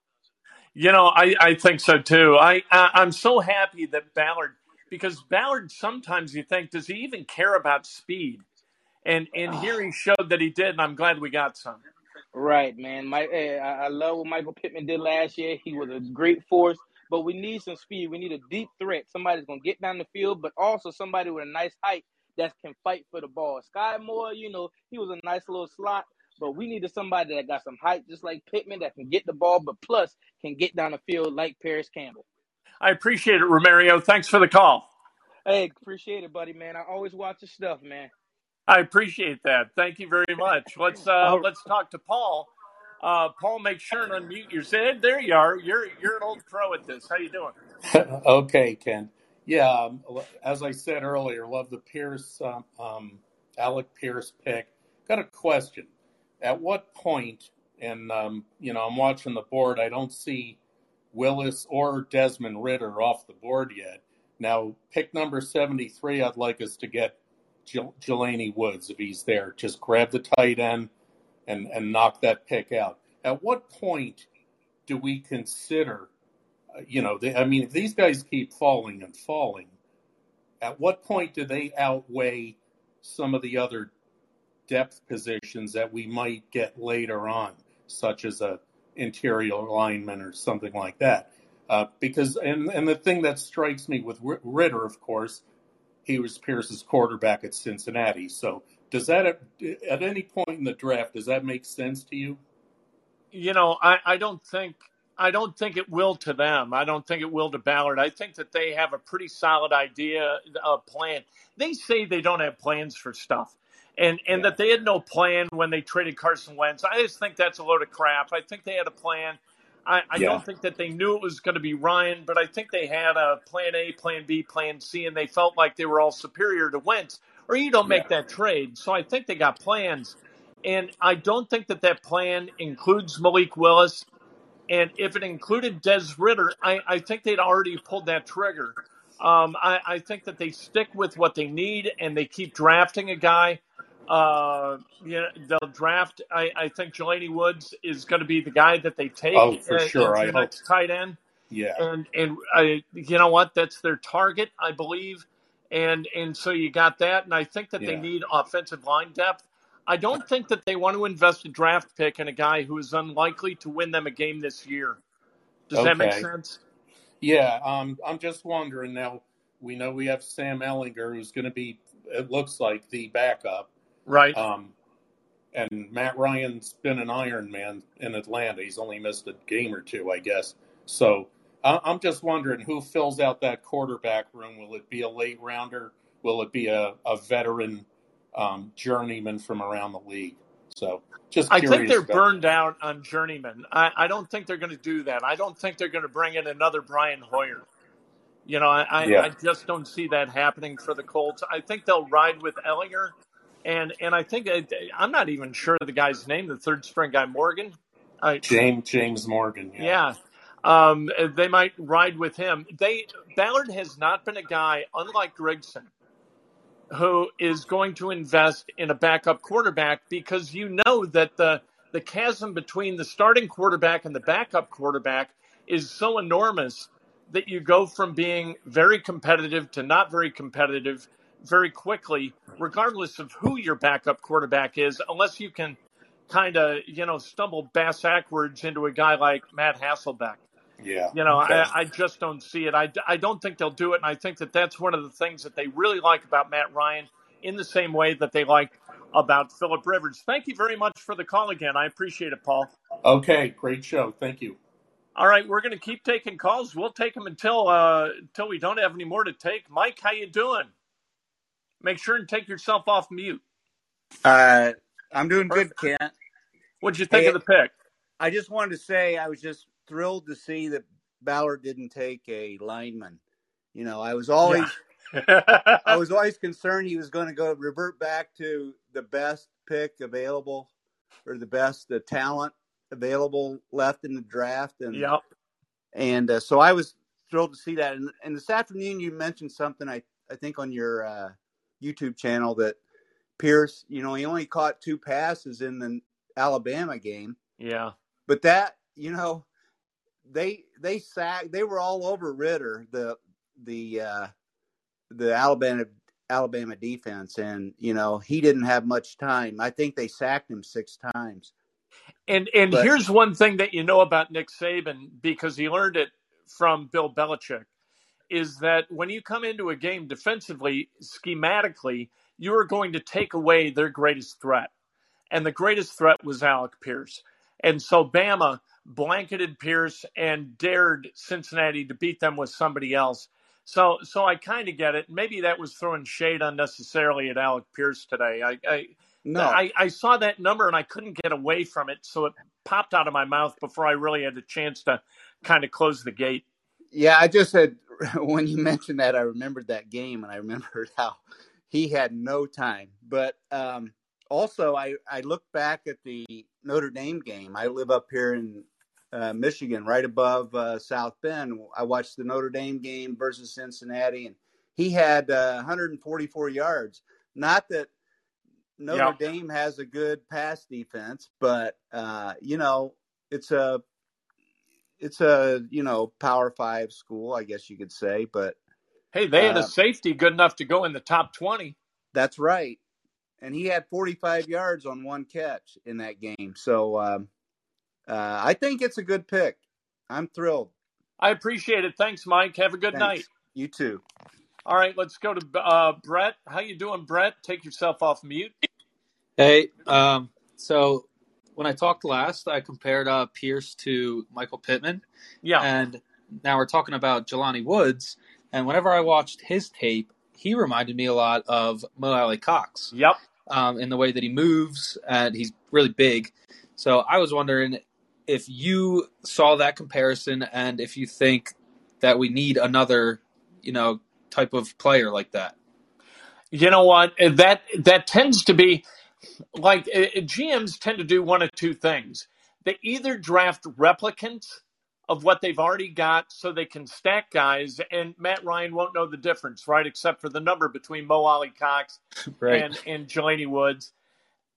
You know, I, I think so too. I, I I'm so happy that Ballard because Ballard sometimes you think does he even care about speed, and and here he showed that he did, and I'm glad we got some. Right, man. My, hey, I, I love what Michael Pittman did last year. He was a great force, but we need some speed. We need a deep threat. Somebody's gonna get down the field, but also somebody with a nice height that can fight for the ball. Skyy Moore, you know, he was a nice little slot, but we needed somebody that got some height, just like Pittman, that can get the ball, but plus can get down the field like Parris Campbell. I appreciate it, Romario. Thanks for the call. Hey, appreciate it, buddy, man. I always watch your stuff, man. I appreciate that. Thank you very much. Let's uh, let's talk to Paul. Uh, Paul, make sure and unmute yourself. There you are. You're you're an old pro at this. How you doing? *laughs* okay, Ken. Yeah, um, as I said earlier, love the Pierce, um, um, Alec Pierce pick. Got a question. At what point? point, and um, you know, I'm watching the board. I don't see Willis or Desmond Ridder off the board yet. Now, pick number 73, I'd like us to get Jel- Jelani Woods if he's there. Just grab the tight end and, and knock that pick out. At what point do we consider, uh, you know, they, I mean, if these guys keep falling and falling, at what point do they outweigh some of the other depth positions that we might get later on, such as a interior lineman or something like that? Uh, because and and the thing that strikes me with Ridder, of course, he was Pierce's quarterback at Cincinnati. So does that at, any point in the draft does that make sense to you? You know, I, I don't think I don't think it will to them. I don't think it will to Ballard. I think that they have a pretty solid idea, a plan. They say they don't have plans for stuff. And and yeah. that they had no plan when they traded Carson Wentz. I just think that's a load of crap. I think they had a plan. I, I yeah. don't think that they knew it was going to be Ryan, but I think they had a plan A, plan B, plan C, and they felt like they were all superior to Wentz, or you don't make yeah. that trade. So I think they got plans. And I don't think that that plan includes Malik Willis. And if it included Des Ridder, I, I think they'd already pulled that trigger. Um, I, I think that they stick with what they need and they keep drafting a guy uh, you know, they'll draft. I, I think Jelani Woods is going to be the guy that they take. Oh, for sure. I hope. tight end. Yeah. And and I, you know what? That's their target, I believe. And and so you got that. And I think that yeah. they need offensive line depth. I don't think that they want to invest a draft pick in a guy who is unlikely to win them a game this year. Does okay. that make sense? Yeah. Um, I'm just wondering now. We know we have Sam Ehlinger, who's going to be. It looks like the backup. Right. Um, and Matt Ryan's been an Iron Man in Atlanta. He's only missed a game or two, I guess. So I'm just wondering who fills out that quarterback room. Will it be a late rounder? Will it be a, a veteran um, journeyman from around the league? So just I think they're burned out on journeyman. I, I don't think they're going to do that. I don't think they're going to bring in another Brian Hoyer. You know, I, yeah. I, I just don't see that happening for the Colts. I think they'll ride with Ehlinger and and I think I'm not even sure the guy's name, the third string guy, Morgan. I, James James Morgan. Yeah. yeah. Um, they might ride with him. They Ballard has not been a guy, unlike Grigson, who is going to invest in a backup quarterback because you know that the the chasm between the starting quarterback and the backup quarterback is so enormous that you go from being very competitive to not very competitive very quickly, regardless of who your backup quarterback is, unless you can kind of, you know, stumble bass backwards into a guy like Matt Hasselbeck. Yeah. You know, okay. I, I just don't see it. I, I don't think they'll do it. And I think that that's one of the things that they really like about Matt Ryan in the same way that they like about Philip Rivers. Thank you very much for the call again. I appreciate it, Paul. Okay. Great show. Thank you. All right, we're going to keep taking calls. We'll take them until uh, until we don't have any more to take. Mike, how you doing? Make sure and take yourself off mute. Uh, I'm doing Perfect. good, Kent. What'd you think hey, of the pick? I just wanted to say I was just thrilled to see that Ballard didn't take a lineman. You know, I was always yeah. I *laughs* was always concerned he was going to go revert back to the best pick available or the best the talent available left in the draft and yep. and uh, so I was thrilled to see that and, and this afternoon you mentioned something I I think on your uh, YouTube channel that Pierce, you know, he only caught two passes in the Alabama game. Yeah. But that, you know, they they sacked they were all over Ridder, the the uh the Alabama Alabama defense and you know, he didn't have much time. I think they sacked him 6 times. And and but, here's one thing that you know about Nick Saban because he learned it from Bill Belichick is that when you come into a game defensively, schematically, you are going to take away their greatest threat. And the greatest threat was Alec Pierce. And so Bama blanketed Pierce and dared Cincinnati to beat them with somebody else. So so I kind of get it. Maybe that was throwing shade unnecessarily at Alec Pierce today. I, I no, I, I saw that number and I couldn't get away from it, so it popped out of my mouth before I really had a chance to kind of close the gate. Yeah, I just said *laughs* when you mentioned that, I remembered that game and I remembered *laughs* how he had no time. But um, also, I I look back at the Notre Dame game. I live up here in uh, Michigan, right above uh, South Bend. I watched the Notre Dame game versus Cincinnati, and he had uh, 144 yards. Not that Notre. Dame has a good pass defense, but uh, you know it's a it's a you know Power Five school, I guess you could say. But hey, they had a uh, safety good enough to go in the top 20. That's right, and he had 45 yards on one catch in that game. So um, uh, I think it's a good pick. I'm thrilled. I appreciate it. Thanks, Mike. Have a good Thanks. night. You too. All right, let's go to uh, Brett. How you doing, Brett? Take yourself off mute. Hey, um, so when I talked last, I compared uh, Pierce to Michael Pittman. Yeah. And now we're talking about Jelani Woods. And whenever I watched his tape, he reminded me a lot of Mo Alie-Cox. Yep. Um, in the way that he moves, and he's really big. So I was wondering if you saw that comparison and if you think that we need another, you know, type of player like that. You know what? That that tends to be like uh, uh GMs tend to do one of two things. They either draft replicants of what they've already got so they can stack guys, and Matt Ryan won't know the difference, right? Except for the number between Mo Alie-Cox right. and, and Jelani Woods.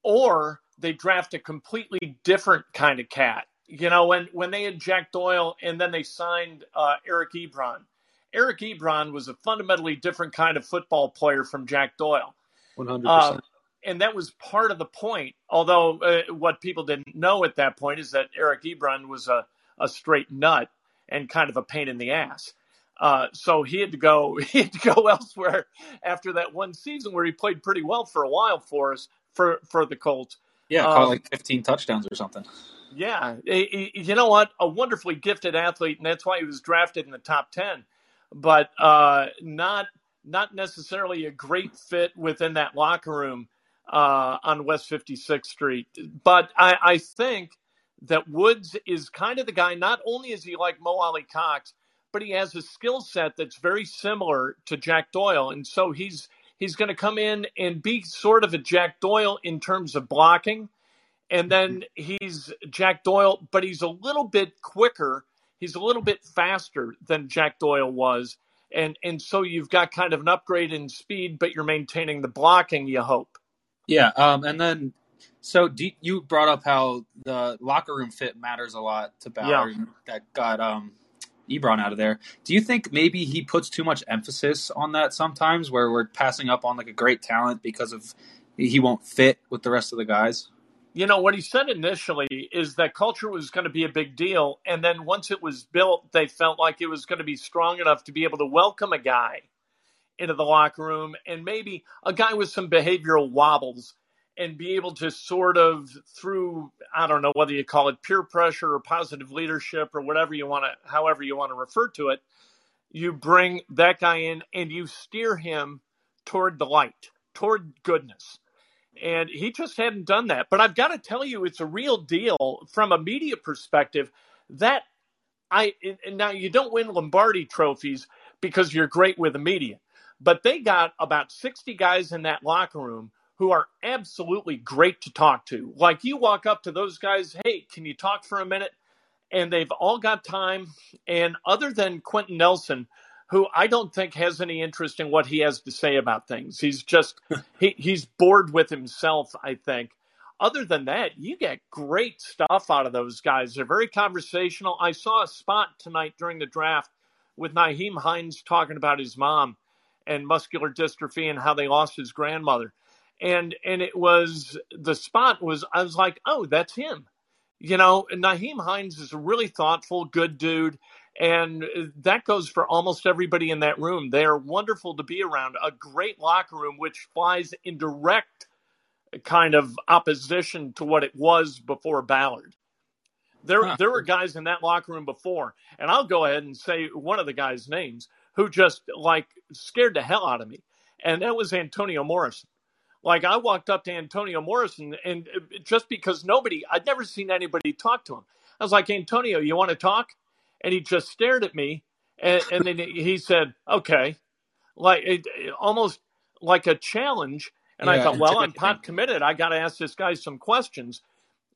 Or they draft a completely different kind of cat. You know, when, when they had Jack Doyle and then they signed uh, Eric Ebron. Eric Ebron was a fundamentally different kind of football player from Jack Doyle. 100%. Uh, and that was part of the point. Although uh, what people didn't know at that point is that Eric Ebron was a, a straight nut and kind of a pain in the ass. Uh, so he had to go. *laughs* He had to go elsewhere after that one season where he played pretty well for a while for us for for the Colts. Yeah, um, like 15 touchdowns or something. Yeah, you know what? A wonderfully gifted athlete, and that's why he was drafted in the top 10. But uh, not not necessarily a great fit within that locker room uh, on West 56th Street. But I, I, think that Woods is kind of the guy. Not only is he like Mo Alie-Cox, but he has a skill set that's very similar to Jack Doyle, and so he's he's going to come in and be sort of a Jack Doyle in terms of blocking. And then he's Jack Doyle, but he's a little bit quicker. He's a little bit faster than Jack Doyle was. And and so you've got kind of an upgrade in speed, but you're maintaining the blocking, you hope. Yeah, um, and then so do, you brought up how the locker room fit matters a lot to Ballard Yeah. that got um, Ebron out of there. Do you think maybe he puts too much emphasis on that sometimes, where we're passing up on like a great talent because of he won't fit with the rest of the guys? You know, what he said initially is that culture was going to be a big deal. And then once it was built, they felt like it was going to be strong enough to be able to welcome a guy into the locker room and maybe a guy with some behavioral wobbles and be able to sort of through I don't know whether you call it peer pressure or positive leadership or whatever you want to however you want to refer to it you bring that guy in and you steer him toward the light toward goodness. And he just hadn't done that. But I've got to tell you it's a real deal from a media perspective that I and now you don't win Lombardi trophies because you're great with the media but they got about 60 guys in that locker room who are absolutely great to talk to. Like you walk up to those guys, hey, can you talk for a minute? And they've all got time. And other than Quenton Nelson, who I don't think has any interest in what he has to say about things, he's just *laughs* he, he's bored with himself. I think. Other than that, you get great stuff out of those guys. They're very conversational. I saw a spot tonight during the draft with Nyheim Hines talking about his mom and muscular dystrophy and how they lost his grandmother and and it was the spot was I was like, oh, that's him. You know, Nyheim Hines is a really thoughtful, good dude, and that goes for almost everybody in that room. They are wonderful to be around. A great locker room, which flies in direct kind of opposition to what it was before Ballard. There, Huh. there were guys in that locker room before, and I'll go ahead and say one of the guys' names who just like scared the hell out of me, and that was Antonio Morrison. Like I walked up to Antonio Morrison, and just because nobody, I'd never seen anybody talk to him, I was like, Antonio, you want to talk? And he just stared at me, and, and then he said, "Okay," like it, it- almost like a challenge. And I thought, well, I'm pot committed. I got to ask this guy some questions.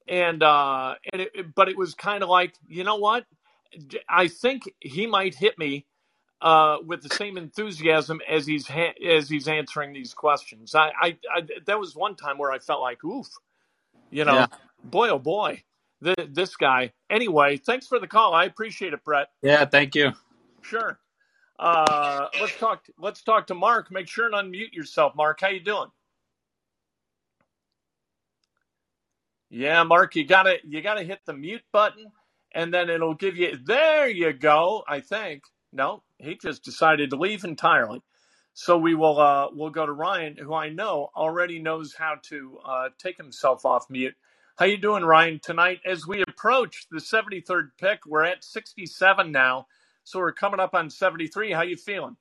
And uh, and it- but it was kind of like, you know what? I think he might hit me uh, with the same enthusiasm as he's ha- as he's answering these questions. I, I, I that was one time where I felt like, oof, you know, Yeah. boy oh boy, th- this guy. Anyway, thanks for the call. I appreciate it, Brett. Yeah, thank you. Sure. Uh, let's talk. Let's talk to Mark. Make sure and unmute yourself, Mark. How you doing? Yeah, Mark, you gotta you gotta hit the mute button, and then it'll give you. There you go. I think. No, he just decided to leave entirely. So we will uh, we'll go to Ryan, who I know already knows how to uh, take himself off mute. How you doing, Ryan? Tonight, as we approach the 73rd pick, we're at 67 now, so we're coming up on 73. How you feeling?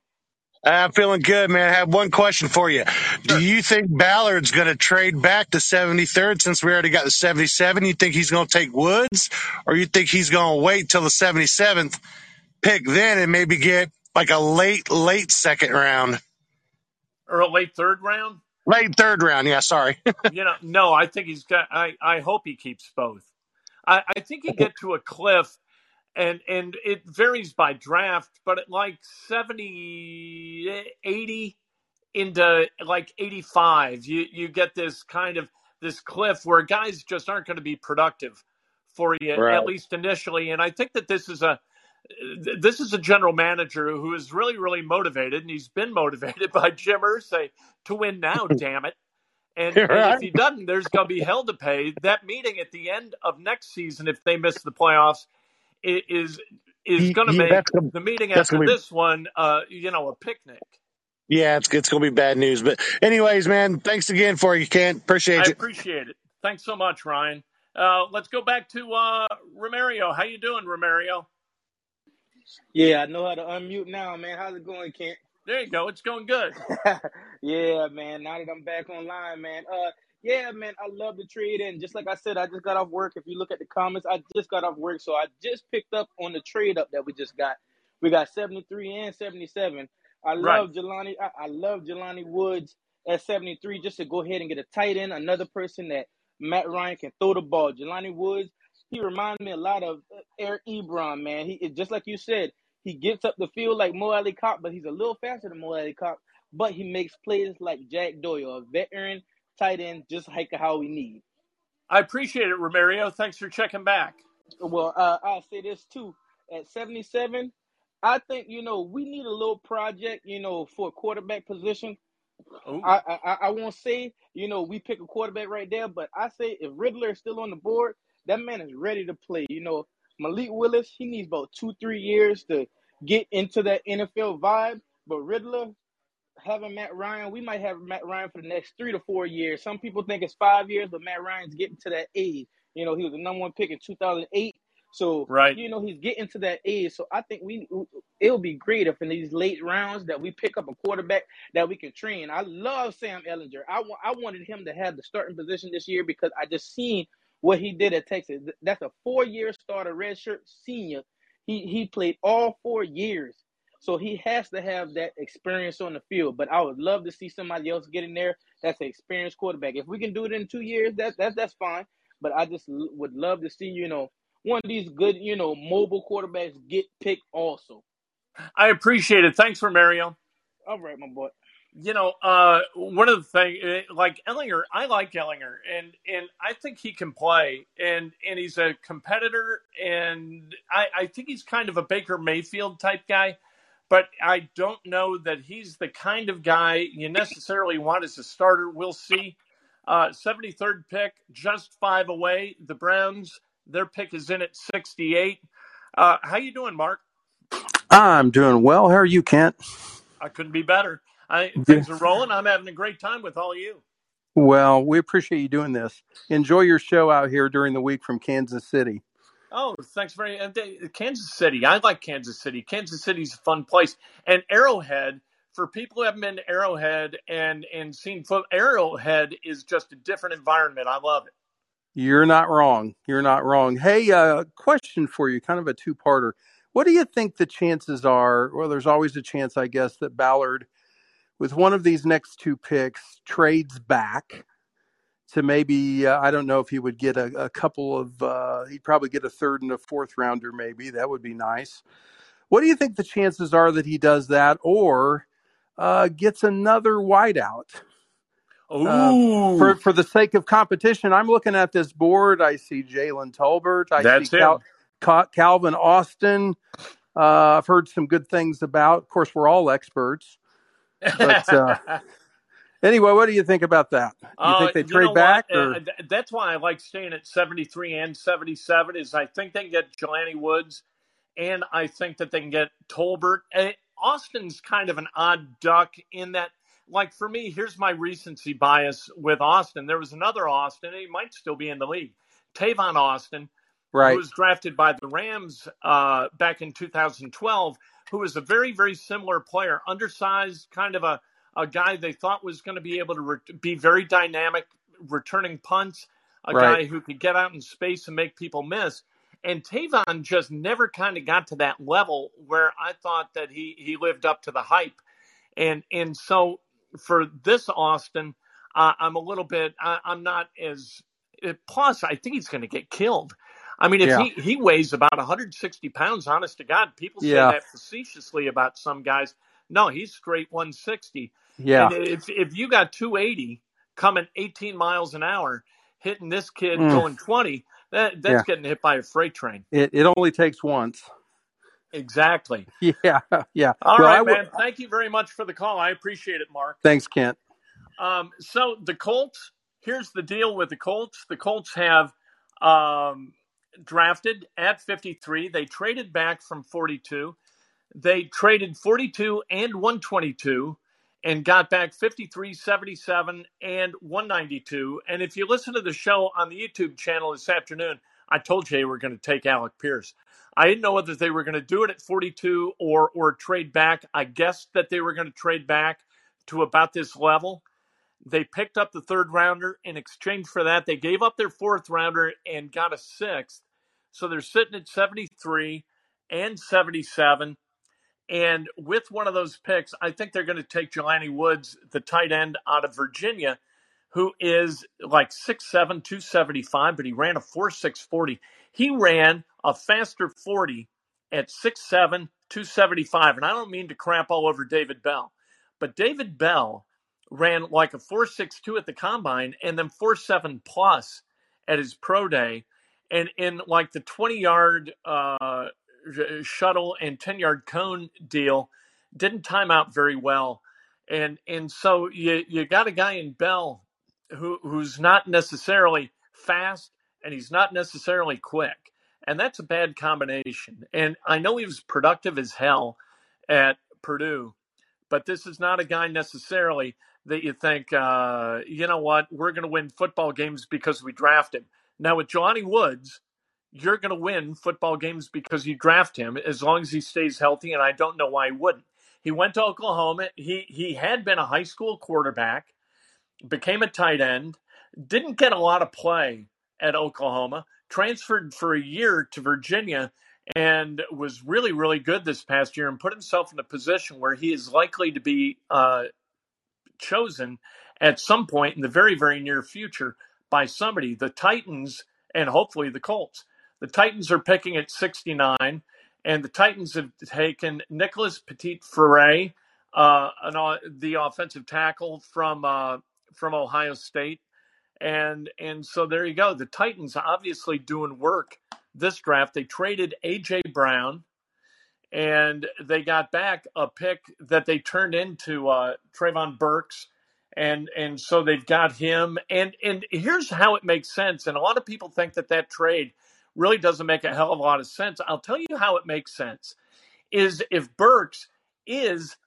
I'm feeling good, man. I have one question for you. Do you think Ballard's going to trade back to 73rd since we already got the 77? You think he's going to take Woods, or you think he's going to wait till the 77th pick then and maybe get like a late, late second round, Or a late third round? late third round? Yeah, sorry. *laughs* You know, no, I think he's got. I I hope he keeps both. I I think you get to a cliff, and and it varies by draft, but at like 70, 80 into like 85, you you get this kind of this cliff where guys just aren't going to be productive for you Right. at least initially. And I think that this is a this is a general manager who is really really motivated, and he's been *laughs* motivated by Jim Irsay to win now. *laughs* damn it. And, and Right. if he doesn't, there's going to be hell to pay. That meeting at the end of next season, if they miss the playoffs, is is going to make gonna- the meeting after be- this one, uh, you know, a picnic. Yeah, it's it's going to be bad news. But anyways, man, thanks again for you, Kent. Appreciate I appreciate it. Thanks so much, Ryan. Uh, let's go back to uh, Romario. How you doing, Romario? Yeah, I know how to unmute now, man. How's it going, Kent? There you go. It's going good. *laughs* yeah, man. Now that I'm back online, man. Uh, yeah, man. I love the trade, and just like I said, I just got off work. If you look at the comments, I just got off work, so I just picked up on the trade up that we just got. We got 73 and 77. I Right. love Jelani. I, I love Jelani Woods at 73 just to go ahead and get a tight end, another person that Matt Ryan can throw the ball. Jelani Woods, he reminds me a lot of Eric Ebron, man. He just like you said, he gets up the field like Mo Alie-Cox, but he's a little faster than Mo Alie-Cox. But he makes plays like Jack Doyle, a veteran tight end, just like how we need. I appreciate it, Romario. Thanks for checking back. Well, uh, I'll say this too. At 77, I think you know we need a little project, you know, for a quarterback position. Ooh. I, I I won't say you know we pick a quarterback right there, but I say if Riddler is still on the board, that man is ready to play. You know, Malik Willis, he needs about two three years to get into that NFL vibe, but Riddler, having Matt Ryan, we might have Matt Ryan for the next three to four years. Some people think it's five years, but Matt Ryan's getting to that age. You know, he was the number one pick in 2008. So, right. you know, he's getting to that age. So I think we it'll be great if in these late rounds that we pick up a quarterback that we can train. I love Sam Ehlinger. I, I wanted him to have the starting position this year because I just seen what he did at Texas. That's a four-year starter, redshirt senior. He he played all four years. So he has to have that experience on the field. But I would love to see somebody else get in there that's an experienced quarterback. If we can do it in two years, that's that's that's fine. But I just would love to see, you know, one of these good, you know, mobile quarterbacks get picked also. I appreciate it. Thanks for Mario. All right, my boy. You know, uh, one of the things, like Ehlinger, I like Ehlinger, and and I think he can play, and and he's a competitor, and I, I think he's kind of a Baker Mayfield type guy, but I don't know that he's the kind of guy you necessarily want as a starter. We'll see. Uh, 73rd pick, just five away. The Browns, their pick is in at 68. Uh, how you doing, Mark? I'm doing well. How are you, Kent? I couldn't be better. I, things are rolling. I'm having a great time with all of you. Well, we appreciate you doing this. Enjoy your show out here during the week from Kansas City. Oh, thanks very uh, Kansas City. I like Kansas City. Kansas City's a fun place. And Arrowhead, for people who haven't been to Arrowhead and and seen foot, Arrowhead is just a different environment. I love it. You're not wrong. You're not wrong. Hey, uh, question for you, kind of a two-parter. What do you think the chances are? Well, there's always a chance, I guess, that Ballard, with one of these next two picks, trades back to maybe uh, I don't know if he would get a, a couple of uh, he'd probably get a third and a fourth rounder maybe that would be nice. What do you think the chances are that he does that or uh, gets another wideout? Ooh. for for the sake of competition, I'm looking at this board. I see Jalen Tolbert. I That's see Cal- Cal- Calvin Austin. Uh, I've heard some good things about. Of course, we're all experts. But uh, *laughs* anyway, what do you think about that? You Uh, think they you trade know back? Or? Uh, that's why I like staying at 73 and 77 is I think they can get Jelani Woods and I think that they can get Tolbert. Uh, Austin's kind of an odd duck in that like for me, here's my recency bias with Austin. There was another Austin, and he might still be in the league. Tavon Austin, right. who was drafted by the Rams uh, back in 2012, who was a very, very similar player, undersized, kind of a, a guy they thought was going to be able to re- be very dynamic, returning punts, a Right. guy who could get out in space and make people miss. And Tavon just never kind of got to that level where I thought that he he lived up to the hype. And and so for this Austin, uh, I'm a little bit. I, I'm not as. Plus, I think he's going to get killed. I mean, if Yeah. he he weighs about 160 pounds, honest to God, people say Yeah. that facetiously about some guys. No, he's straight 160. Yeah. And if if you got 280 coming 18 miles an hour, hitting this kid Mm. going 20, that that's Yeah. getting hit by a freight train. It it only takes once. Exactly. *laughs* Yeah. Yeah. All well, right, would- man. Thank you very much for the call. I appreciate it, Mark. Thanks, Kent. Um, so the Colts. Here's the deal with the Colts. The Colts have um, drafted at 53. They traded back from 42. They traded 42 and 122 and got back 53, 77, and 192. And if you listen to the show on the YouTube channel this afternoon, I told you they were going to take Alec Pierce. I didn't know whether they were going to do it at 42 or or trade back. I guessed that they were going to trade back to about this level. They picked up the third rounder in exchange for that. They gave up their fourth rounder and got a sixth. So they're sitting at 73 and 77. And with one of those picks, I think they're going to take Jelani Woods, the tight end out of Virginia, who is like 6'7, 275, but he ran a 4'640. He ran a faster 40 at 6'7, 275. And I don't mean to crap all over David Bell, but David Bell ran like a 4.62 at the combine and then 4.7 plus at his pro day. And in like the 20 yard uh, shuttle and 10 yard cone deal didn't time out very well. And and so you you got a guy in bell who who's not necessarily fast and he's not necessarily quick. And that's a bad combination. And i know he was productive as hell at purdue but this is not a guy necessarily that you think, uh, you know what, we're going to win football games because we draft him. Now, with Johnny Woods, you're going to win football games because you draft him as long as he stays healthy, and I don't know why he wouldn't. He went to Oklahoma. He he had been a high school quarterback, became a tight end, didn't get a lot of play at Oklahoma, transferred for a year to Virginia, and was really really good this past year, and put himself in a position where he is likely to be uh, chosen at some point in the very, very near future by somebody. The Titans and hopefully the Colts. The Titans are picking at 69, and the Titans have taken Nicholas Petit Frere, uh, an, the offensive tackle from uh, from Ohio State, and and so there you go. The Titans obviously doing work this draft. They traded AJ Brown and they got back a pick that they turned into uh, Treylon Burks, and and so they've got him. And and here's how it makes sense. And a lot of people think that that trade really doesn't make a hell of a lot of sense. I'll tell you how it makes sense. Is if Burks is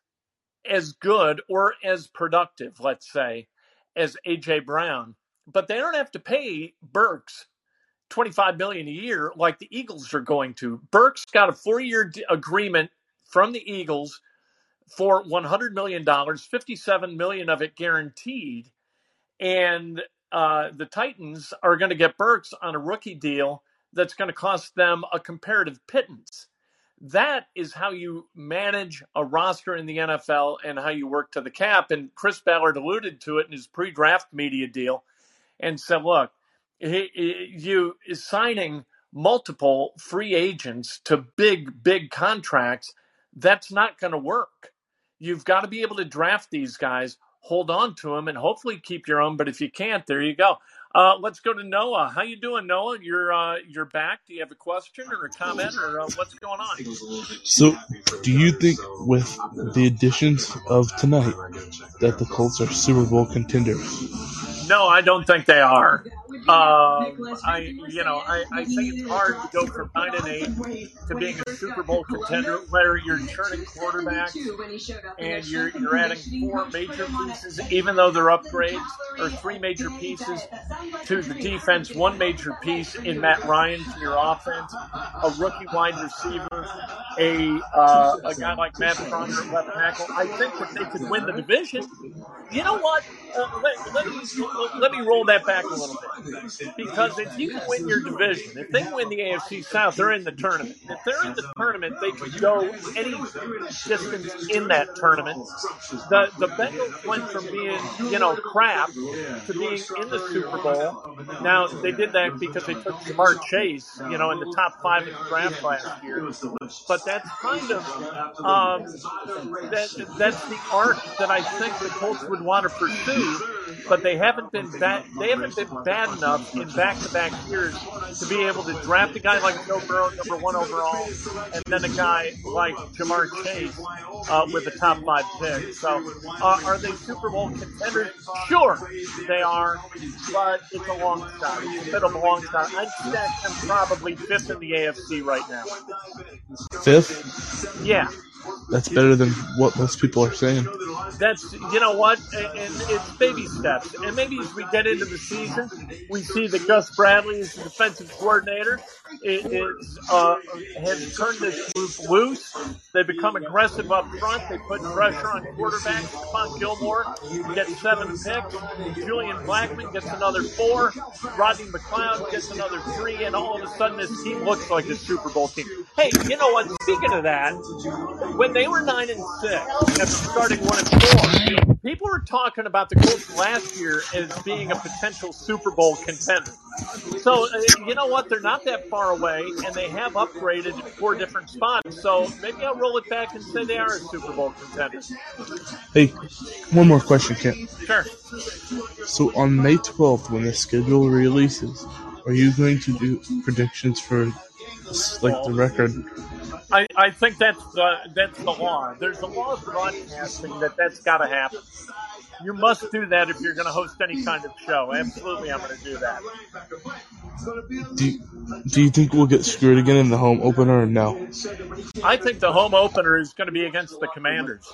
as good or as productive, let's say, as AJ Brown, but they don't have to pay Burks 25 million a year like the Eagles are going to. Burks got a 4-year d- agreement from the Eagles for 100 million dollars, 57 million of it guaranteed, and uh, the Titans are going to get Burks on a rookie deal that's going to cost them a comparative pittance. That is how you manage a roster in the NFL and how you work to the cap. And Chris Ballard alluded to it in his pre-draft media deal and said, "Look, you signing multiple free agents to big, big contracts, that's not going to work. You've got to be able to draft these guys, hold on to them, and hopefully keep your own. But if you can't, there you go. Uh, let's go to Noah. How you doing, Noah? You're uh, you're back. Do you have a question or a comment or uh, what's going on? So, do you think with the additions of tonight that the Colts are Super Bowl contenders? No, I don't think they are. Um, I, you know, I, I think it's hard to go from nine and eight to being a Super Bowl contender where you're churning quarterbacks and you're you're adding four major pieces, even though they're upgrades, or three major pieces to the defense, one major piece in Matt Ryan to your offense, a rookie wide receiver, a uh, a guy like Matt Stronger at left tackle. I think that they could win the division. You know what? Uh, let, let, me, let me roll that back a little bit. Because if you win your division, if they win the AFC South, they're in the tournament. If they're in the tournament, they can go any distance in that tournament. The the Bengals went from being, you know, crap to being in the Super Bowl. Now they did that because they took Ja'Marr Chase, you know, in the top five in the draft last year. But that's kind of um, that that's the arc that I think the Colts would want to pursue, but they haven't been bad. They haven't been bad enough in back-to-back years to be able to draft a guy like Joe Burrow, number one overall, and then a guy like Ja'Marr Chase uh, with a top five pick. So, uh, are they Super Bowl contenders? Sure, they are, but it's a long shot. It's a bit of a long shot. I'd stack them probably fifth in the AFC right now. Fifth? Yeah. That's better than what most people are saying. That's you know what, and it's baby steps. And maybe as we get into the season, we see that Gus Bradley is the defensive coordinator. Is uh, has turned this group loose. They become aggressive up front. They put pressure on quarterbacks. Stephon Gilmore gets seven picks. Julian Blackmon gets another four. Rodney McLeod gets another three, and all of a sudden this team looks like a Super Bowl team. Hey, you know what? Speaking of that, when they were nine and six after starting one and four, people were talking about the Colts last year as being a potential Super Bowl contender. So uh, you know what? They're not that far away, and they have upgraded four different spots. So maybe I'll roll it back and say they are a Super Bowl contender. Hey, one more question, Kent. Sure. So on May 12th, when the schedule releases, are you going to do predictions for like the record? I, I think that's the that's the law. There's a law of broadcasting that that's got to happen. You must do that if you're going to host any kind of show. Absolutely, I'm going to do that. Do you, do you think we'll get screwed again in the home opener or no? I think the home opener is going to be against the Commanders.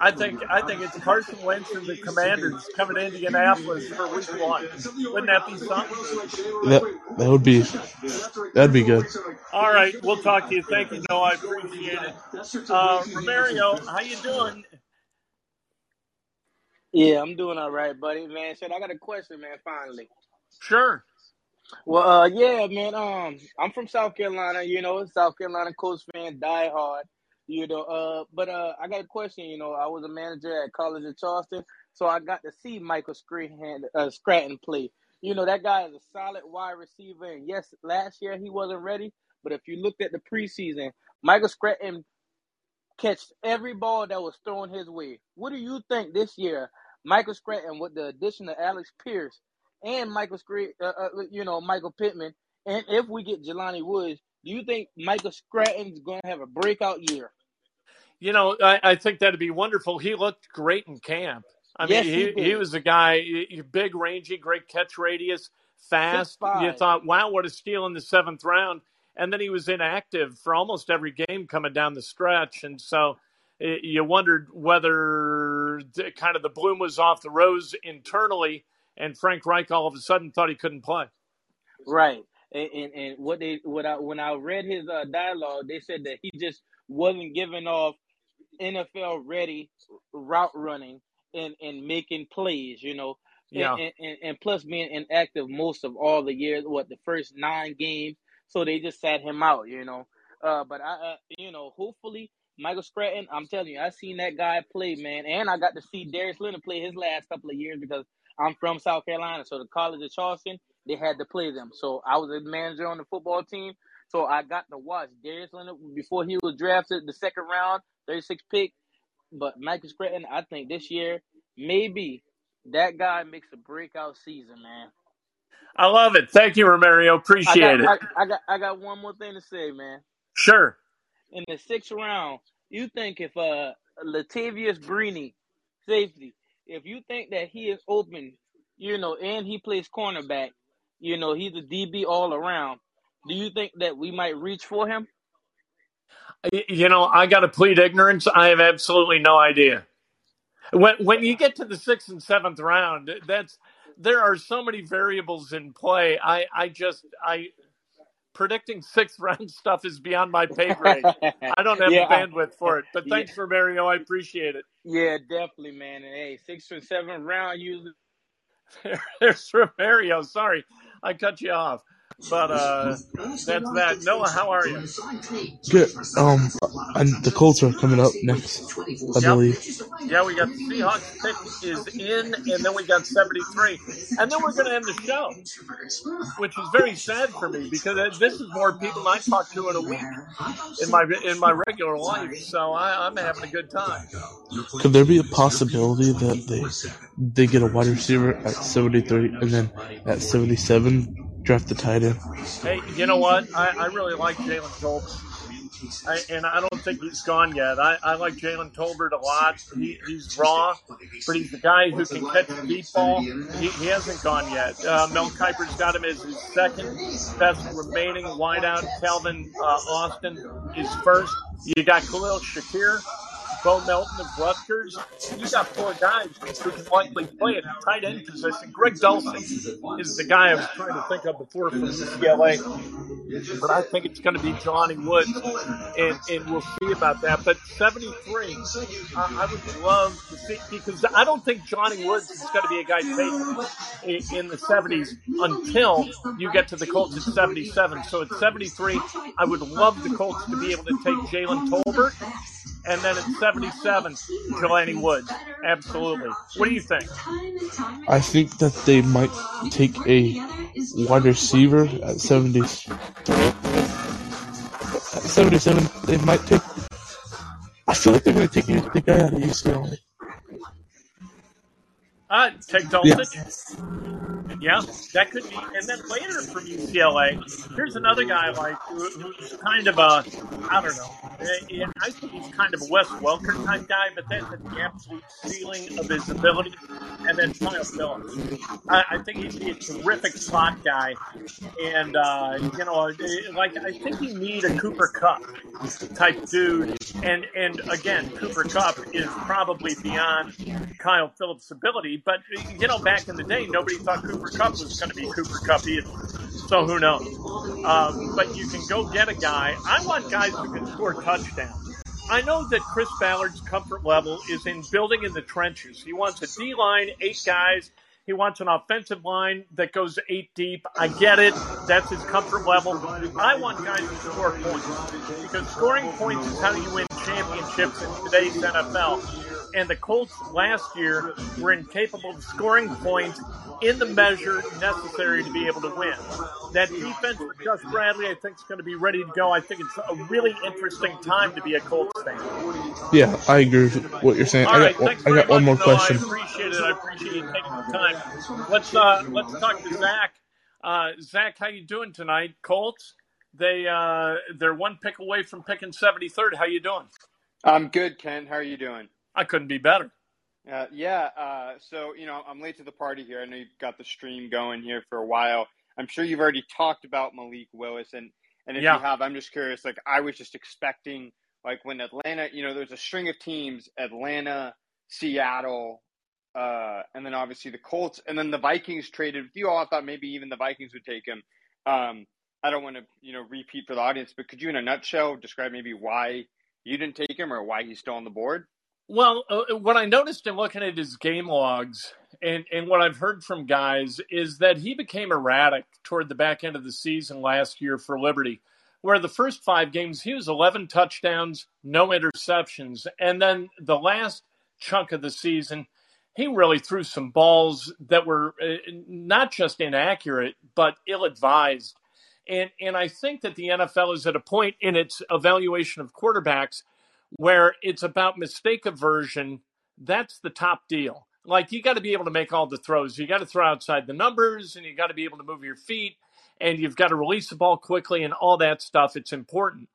I think I think it's Carson Wentz and the Commanders coming to Indianapolis for Week One. Wouldn't that be something? That that would be that'd be good. All right, we'll talk to you. Thank you, Noah. I appreciate it. Uh, Romario, how you doing? Yeah, I'm doing all right, buddy. Man, shit, I got a question, man. Finally. Sure. Well, uh, yeah, man. Um, I'm from South Carolina. You know, South Carolina Colts fan, die hard. You know, uh, but uh, I got a question. You know, I was a manager at College of Charleston, so I got to see Michael Scranton, uh, Scranton play. You know, that guy is a solid wide receiver, and yes, last year he wasn't ready, but if you looked at the preseason, Michael Scranton catched every ball that was thrown his way. What do you think this year, Michael Scranton, with the addition of Alec Pierce and Michael Scranton, uh, uh, you know, Michael Pittman, and if we get Jelani Woods, do you think Michael Scranton's going to have a breakout year? You know, I, I think that'd be wonderful. He looked great in camp. I Yes, mean, he he, he was a guy, big, rangy, great catch radius, fast. You thought, wow, what a steal in the seventh round. And then he was inactive for almost every game coming down the stretch. And so you wondered whether the, kind of the bloom was off the rose internally, and Frank Reich all of a sudden thought he couldn't play. Right. And, and and what they what I when I read his uh, dialogue, they said that he just wasn't giving off NFL ready route running and and making plays, you know. Yeah. And, and, and plus being inactive most of all the years, what the first nine games, so they just sat him out, you know. Uh, but I, uh, you know, hopefully Michael Stratton, I'm telling you, I seen that guy play, man, and I got to see Darius Leonard play his last couple of years because I'm from South Carolina, so the College of Charleston they had to play them. So I was a manager on the football team, so I got to watch Darius Leonard before he was drafted the second round, 36 pick. But Michael Stratton, I think this year maybe that guy makes a breakout season, man. I love it. Thank you, Romario. I Appreciate got, it. I, I got, I got one more thing to say, man. Sure. In the sixth round, you think if uh Latavious Brini, safety, if you think that he is open, you know, and he plays cornerback, you know, he's a DB all around. Do you think that we might reach for him? You know, I got to plead ignorance. I have absolutely no idea. When when you get to the sixth and seventh round, that's there are so many variables in play. I I just I predicting *laughs* sixth round stuff is beyond my pay *laughs* grade. I don't have yeah, the bandwidth for it. But yeah, thanks for Mario. I appreciate it. yeah, definitely, man. And hey, sixth or seventh round usually. *laughs* There's Romario. Sorry, I cut you off. But uh, that's that. Noah, how are you? Good. Um, and the Colts are coming up next, I Yep. believe. Yeah, we got the Seahawks pick is in, and then we got 73. And then we're going to end the show, which is very sad for me because this is more people I talk to in a week in my in my regular life. So I, I'm having a good time. Could there be a possibility that they they get a wide receiver at 73 and then at 77 draft the tight end? Hey, you know what? I, I really like Jalen Tolbert. I, and I don't think he's gone yet. I, I like Jalen Tolbert a lot. He, he's raw, but he's the guy who can catch the deep ball. He, he hasn't gone yet. Uh, Mel Kiper's got him as his second best remaining wideout. Calvin uh, Austin is first. You got Khalil Shakir, Bo Melton of Rutgers. You got four guys who can likely play at the tight end position. Greg Dulcich is the guy I was trying to think of before from UCLA, but I think it's going to be Jelani Woods, and, and we'll see about that. But 73, uh, I would love to see, because I don't think Jelani Woods is going to be a guy taken in the 70s until you get to the Colts at 77. So at 73, I would love the Colts to be able to take Jalen Tolbert. And then at 77, Jelani Woods. Absolutely. What do you think? I think that they might take a wide receiver at 70. At 77, they might take. I feel like they're going to take the guy out of UCLA. Uh. Yeah. yeah, that could be. And then later from UCLA, here's another guy like who's kind of a, I don't know. Eh, I think he's kind of a Wes Welker type guy, but that's at the absolute ceiling of his ability. And then Kyle Phillips. I, I think he'd be a terrific slot guy. And, uh, you know, eh, like, I think you need a Cooper Kupp type dude. And, and again, Cooper Kupp is probably beyond Kyle Phillips' ability but you know, back in the day, nobody thought Cooper Kupp was going to be Cooper Kupp either. So who knows? Um, but you can go get a guy. I want guys who can score touchdowns. I know that Chris Ballard's comfort level is in building in the trenches. He wants a D line, eight guys. He wants an offensive line that goes eight deep. I get it. That's his comfort level. I want guys to score points because scoring points is how you win championships in today's NFL and the Colts last year were incapable of scoring points in the measure necessary to be able to win. That defense with Gus Bradley, I think, is going to be ready to go. I think it's a really interesting time to be a Colts fan. Yeah, I agree with what you're saying. All I right, got, thanks I got very one more much, question. I appreciate it. I appreciate you taking the time. Let's uh, let's talk to Zach. Uh, Zach, how you doing tonight? Colts. They uh, they're one pick away from picking 73rd. How you doing? I'm good, Ken. How are you doing? I couldn't be better. Uh, yeah. Uh, so, you know, I'm late to the party here. I know you've got the stream going here for a while. I'm sure you've already talked about Malik Willis. And, and if Yeah. you have, I'm just curious. Like, I was just expecting, like, when Atlanta, you know, there's a string of teams Atlanta, Seattle, uh, and then obviously the Colts, and then the Vikings traded with you all. I thought maybe even the Vikings would take him. Um, I don't want to, you know, repeat for the audience, but could you, in a nutshell, describe maybe why you didn't take him or why he's still on the board? Well, uh, what I noticed in looking at his game logs and, and what I've heard from guys is that he became erratic toward the back end of the season last year for Liberty, where the first five games he was 11 touchdowns, no interceptions. And then the last chunk of the season, he really threw some balls that were uh, not just inaccurate, but ill advised. And, and I think that the NFL is at a point in its evaluation of quarterbacks where it's about mistake aversion. That's the top deal. Like you got to be able to make all the throws. You got to throw outside the numbers and you got to be able to move your feet and you've got to release the ball quickly and all that stuff. It's important.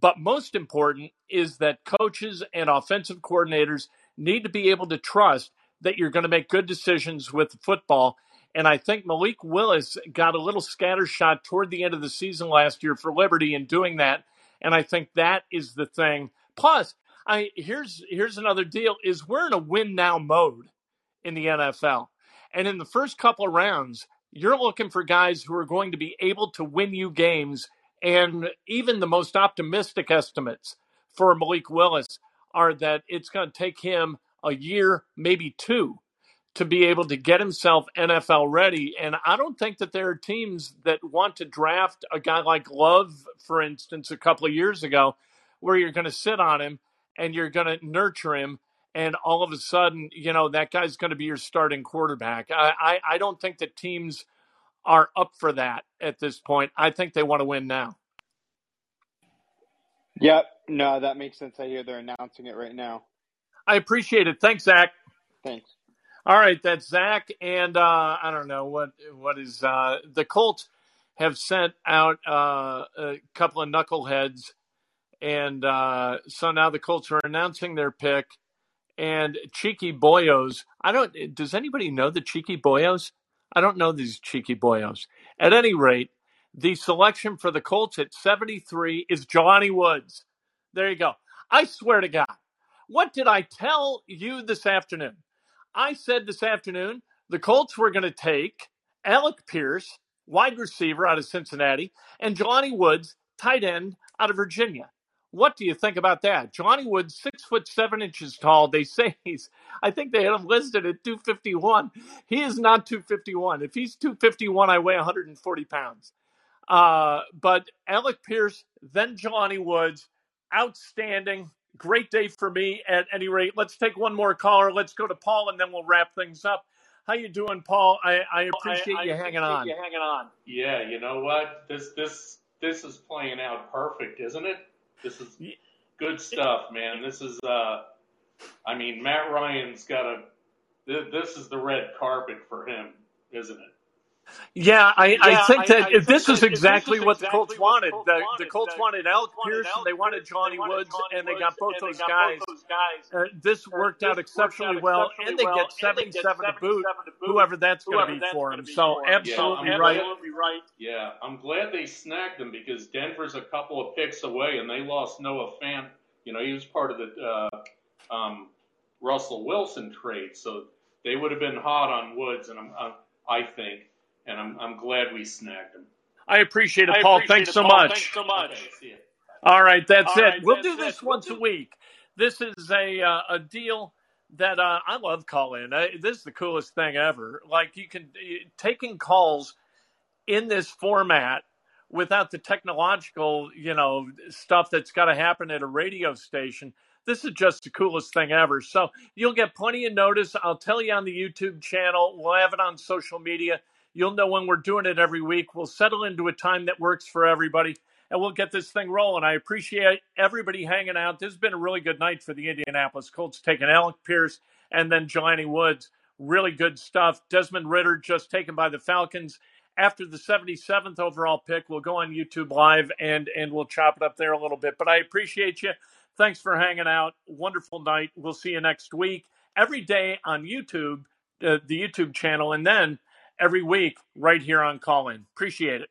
But most important is that coaches and offensive coordinators need to be able to trust that you're going to make good decisions with football. And I think Malik Willis got a little scattershot toward the end of the season last year for Liberty in doing that. And I think that is the thing. Plus, I here's here's another deal: is we're in a win now mode in the NFL, and in the first couple of rounds, you're looking for guys who are going to be able to win you games. And even the most optimistic estimates for Malik Willis are that it's going to take him a year, maybe two, to be able to get himself NFL ready. And I don't think that there are teams that want to draft a guy like Love, for instance, a couple of years ago, where you're going to sit on him and you're going to nurture him. And all of a sudden, you know, that guy's going to be your starting quarterback. I, I, I don't think that teams are up for that at this point. I think they want to win now. Yep. No, that makes sense. I hear they're announcing it right now. I appreciate it. Thanks, Zach. Thanks. All right, that's Zach, and uh, I don't know what what is uh, the Colts have sent out uh, a couple of knuckleheads, and uh, so now the Colts are announcing their pick. And Cheeky Boyos, I don't. Does anybody know the Cheeky Boyos? I don't know these Cheeky Boyos. At any rate, the selection for the Colts at 73 is Jelani Woods. There you go. I swear to God, What did I tell you this afternoon? I said this afternoon the Colts were going to take Alec Pierce, wide receiver out of Cincinnati, and Jelani Woods, tight end out of Virginia. What do you think about that? Jelani Woods, six foot seven inches tall. They say *laughs* he's, I think they had him listed at 251. He is not 251. If he's 251, I weigh 140 pounds. Uh, but Alec Pierce, then Jelani Woods, outstanding. Great day for me at any rate. Let's take one more caller. Let's go to Paul and then we'll wrap things up. How you doing, Paul? I, I appreciate I, I you hanging appreciate on. You hanging on. Yeah, you know what? This this this is playing out perfect, isn't it? This is good stuff, man. This is uh I mean, Matt Ryan's got a this is the red carpet for him, isn't it? Yeah, I, I think I- that I if think this is that if this exactly is what the Colts what wanted. the Colts The, wanted, the Colts the wanted Alec wanted Pierce, they wanted Johnny they wanted Woods, Johnny and they got both and they those got guys. both those guys. Uh, this Uh, worked this out worked exceptionally out well, exceptionally and they well, get and they 77 to boot, 77 to boot, whoever that's going to be for gonna him. So for absolutely yeah, right. Absolutely right. Yeah, I'm glad they snagged him because Denver's a couple of picks away, and they lost Noah Fant. You know, he was part of the uh, um, Russell Wilson trade, so they would have been hot on Woods, and I'm, I'm I think, and I'm I'm glad we snagged him. I appreciate it, I Paul. appreciate Thanks it, so Paul. much. Thanks so much. Okay, see ya. All right, that's All it. right, we'll that's do it. this We'll once do- a week. This is a uh, a deal that uh, I love calling. Uh, this is the coolest thing ever. Like you can uh, taking calls in this format without the technological, you know, stuff that's got to happen at a radio station. This is just the coolest thing ever. So you'll get plenty of notice. I'll tell you on the YouTube channel. We'll have it on social media. You'll know when we're doing it every week. We'll settle into a time that works for everybody, and we'll get this thing rolling. I appreciate everybody hanging out. This has been a really good night for the Indianapolis Colts, taking Alec Pierce and then Jelani Woods. Really good stuff. Desmond Ridder just taken by the Falcons after the 77th overall pick. We'll go on YouTube Live and and we'll chop it up there a little bit. But I appreciate you. Thanks for hanging out. Wonderful night. We'll see you next week. Every day on YouTube, uh, the YouTube channel, and then every week right here on Callin. Appreciate it.